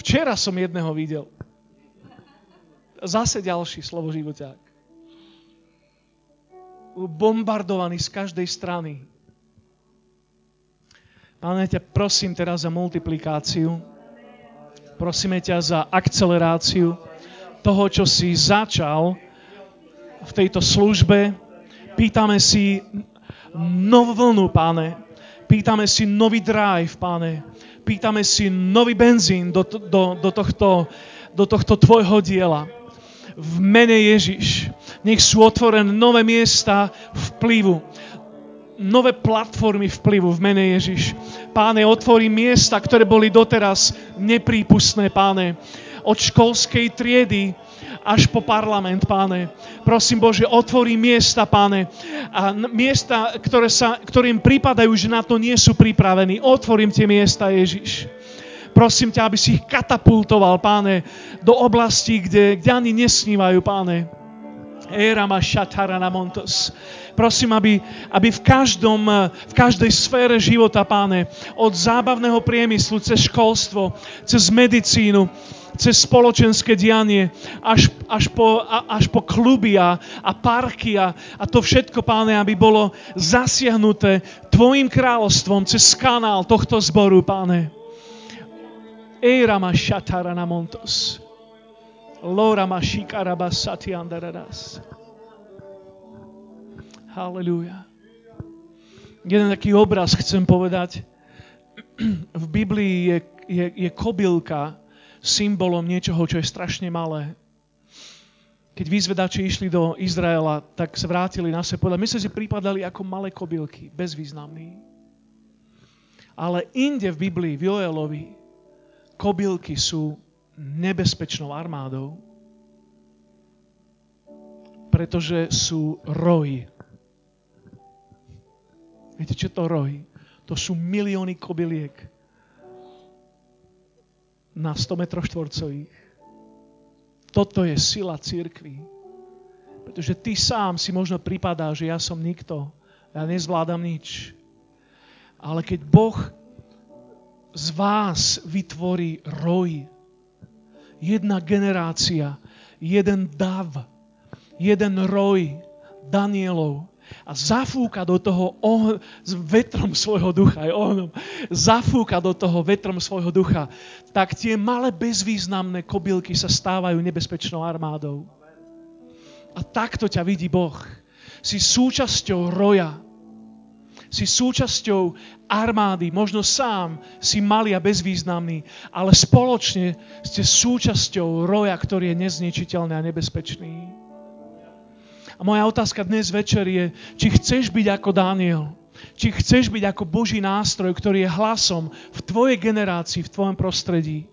včera som jedného videl. Zase ďalší slovo živoťák. Bombardovaný z každej strany. Páne, ťa prosím teraz za multiplikáciu. Prosíme ťa za akceleráciu toho, čo si začal v tejto službe. Pýtame si novú vlnu, páne. Pýtame si nový drive, páne. Pýtame si nový benzín do, do, do, tohto, do tohto tvojho diela. V mene Ježiš. Nech sú otvorené nové miesta vplyvu nové platformy vplyvu v mene Ježiš. Páne, otvorí miesta, ktoré boli doteraz neprípustné, páne. Od školskej triedy až po parlament, páne. Prosím Bože, otvorí miesta, páne. A miesta, ktoré sa, ktorým prípadajú, že na to nie sú pripravení. Otvorím tie miesta, Ježiš. Prosím ťa, aby si ich katapultoval, páne, do oblasti, kde, kde ani nesnívajú, páne. Era ma na montos. Prosím, aby, aby v, každom, v každej sfére života, páne, od zábavného priemyslu, cez školstvo, cez medicínu, cez spoločenské dianie, až, až, po, až po kluby a, a parky a, a to všetko, páne, aby bolo zasiahnuté Tvojim kráľovstvom cez kanál tohto zboru, páne. Eira ma šatara na montos. Lora ma šikaraba satiandaradas. Halleluja. Jeden taký obraz chcem povedať. V Biblii je, je, je kobylka symbolom niečoho, čo je strašne malé. Keď výzvedači išli do Izraela, tak sa vrátili na sebe. My sa si prípadali ako malé kobylky, bezvýznamní. Ale inde v Biblii, v Joelovi, kobylky sú nebezpečnou armádou, pretože sú roj Viete, čo to roj? To sú milióny kobyliek na 100 metrov štvorcových. Toto je sila církvy. Pretože ty sám si možno pripadá, že ja som nikto, ja nezvládam nič. Ale keď Boh z vás vytvorí roj, jedna generácia, jeden dav, jeden roj Danielov, a zafúka do toho oh, s vetrom svojho ducha, aj ohnom, zafúka do toho vetrom svojho ducha, tak tie malé bezvýznamné kobylky sa stávajú nebezpečnou armádou. A takto ťa vidí Boh. Si súčasťou roja. Si súčasťou armády. Možno sám si malý a bezvýznamný, ale spoločne ste súčasťou roja, ktorý je nezničiteľný a nebezpečný. A moja otázka dnes večer je, či chceš byť ako Daniel, či chceš byť ako Boží nástroj, ktorý je hlasom v tvojej generácii, v tvojom prostredí.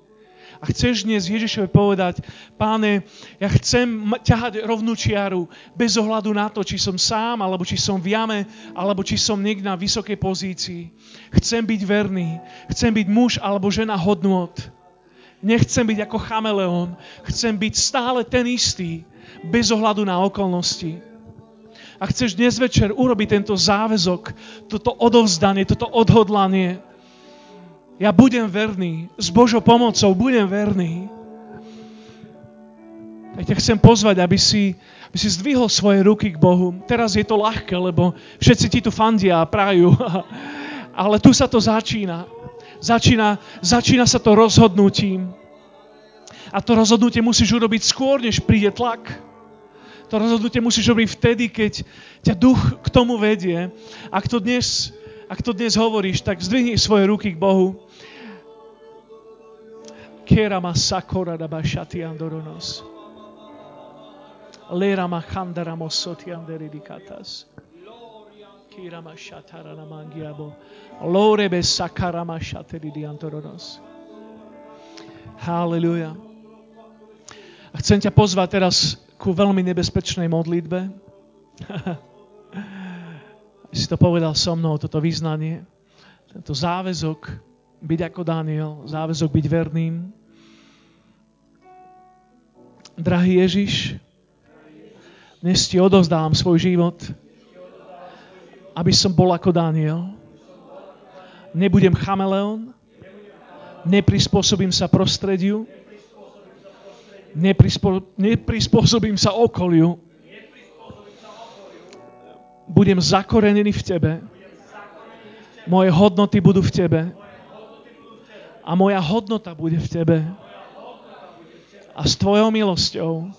A chceš dnes Ježišovi povedať, páne, ja chcem ťahať rovnú čiaru bez ohľadu na to, či som sám, alebo či som v jame, alebo či som niekde na vysokej pozícii. Chcem byť verný, chcem byť muž alebo žena hodnot. Nechcem byť ako chameleón, chcem byť stále ten istý, bez ohľadu na okolnosti. A chceš dnes večer urobiť tento záväzok, toto odovzdanie, toto odhodlanie, ja budem verný, s Božou pomocou budem verný. Tak ťa chcem pozvať, aby si, aby si zdvihol svoje ruky k Bohu. Teraz je to ľahké, lebo všetci ti tu fandia a prajú. Ale tu sa to začína. Začína, začína sa to rozhodnutím. A to rozhodnutie musíš urobiť skôr, než príde tlak. To rozhodnutie musíš robiť vtedy, keď ťa duch k tomu vedie. Ak to dnes, ak to dnes hovoríš, tak zdvihni svoje ruky k Bohu. Kera ma sakora da bashati andoronos. Lera ma chandara mosoti anderi di katas. Kira ma shatara na mangiabo. Lore be sakara ma shateri di andoronos. Hallelujah. A chcem ťa pozvať teraz ku veľmi nebezpečnej modlitbe. si to povedal so mnou, toto vyznanie, tento záväzok byť ako Daniel, záväzok byť verným. Drahý Ježiš, dnes ti odovzdávam svoj život, aby som bol ako Daniel. Nebudem chameleon, neprispôsobím sa prostrediu, Neprispo, neprispôsobím sa okoliu. Budem zakorenený v Tebe. Moje hodnoty budú v Tebe. A moja hodnota bude v Tebe. A s Tvojou milosťou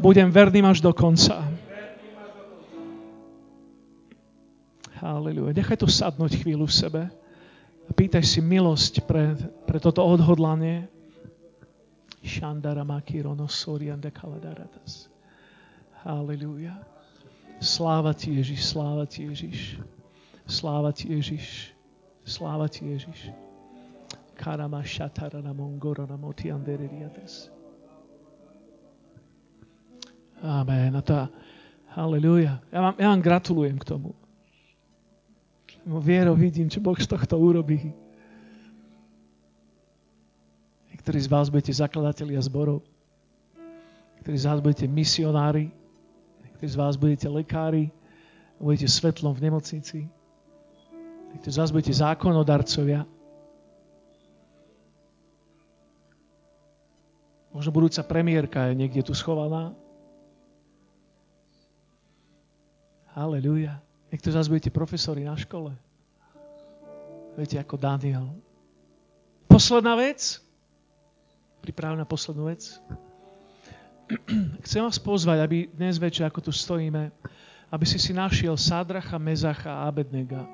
budem verným až do konca. Halleluja. Nechaj to sadnúť chvíľu v sebe. A pýtaj si milosť pre, pre toto odhodlanie. Halleluja. Sláva Ti Ježiš, sláva Ti Ježiš. Sláva Ti Ježiš. Sláva Ti Ježiš. Karama šatara na mongoro na moti andeririatas. Amen. A tá, halleluja. Ja vám, ja vám gratulujem k tomu. Vierou vidím, čo Boh z tohto urobí. Niektorí z vás budete zakladatelia zborov. Niektorí z vás budete misionári. Niektorí z vás budete lekári. Budete svetlom v nemocnici. Niektorí z vás budete zákonodarcovia. Možno budúca premiérka je niekde tu schovaná. Halleluja. Niekto z vás budete profesori na škole. Viete, ako Daniel. Posledná vec. Priprav na poslednú vec. Chcem vás pozvať, aby dnes večer, ako tu stojíme, aby si si našiel Sádracha, Mezacha a Abednega.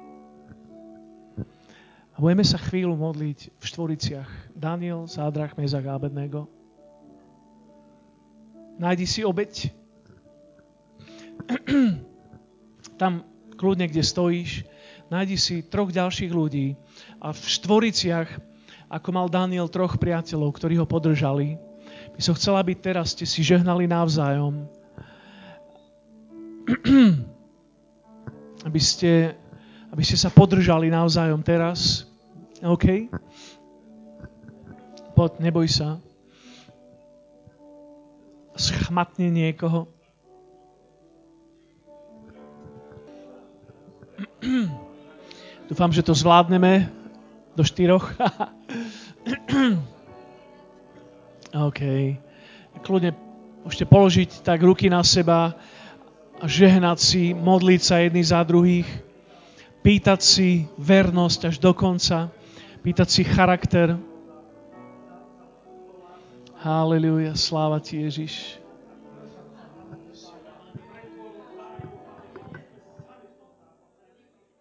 A budeme sa chvíľu modliť v štvoriciach. Daniel, Sádrach, Mezach a Abednego. Nájdi si obeď. Tam kľudne, kde stojíš, nájdi si troch ďalších ľudí a v štvoriciach, ako mal Daniel troch priateľov, ktorí ho podržali, by som chcela, aby teraz ste si žehnali navzájom. aby ste, aby ste sa podržali navzájom teraz. OK? Poď, neboj sa. Schmatne niekoho. Dúfam, že to zvládneme do štyroch. OK. Kľudne môžete položiť tak ruky na seba a žehnať si, modliť sa jedni za druhých, pýtať si vernosť až do konca, pýtať si charakter. Halleluja, sláva ti Ježiš.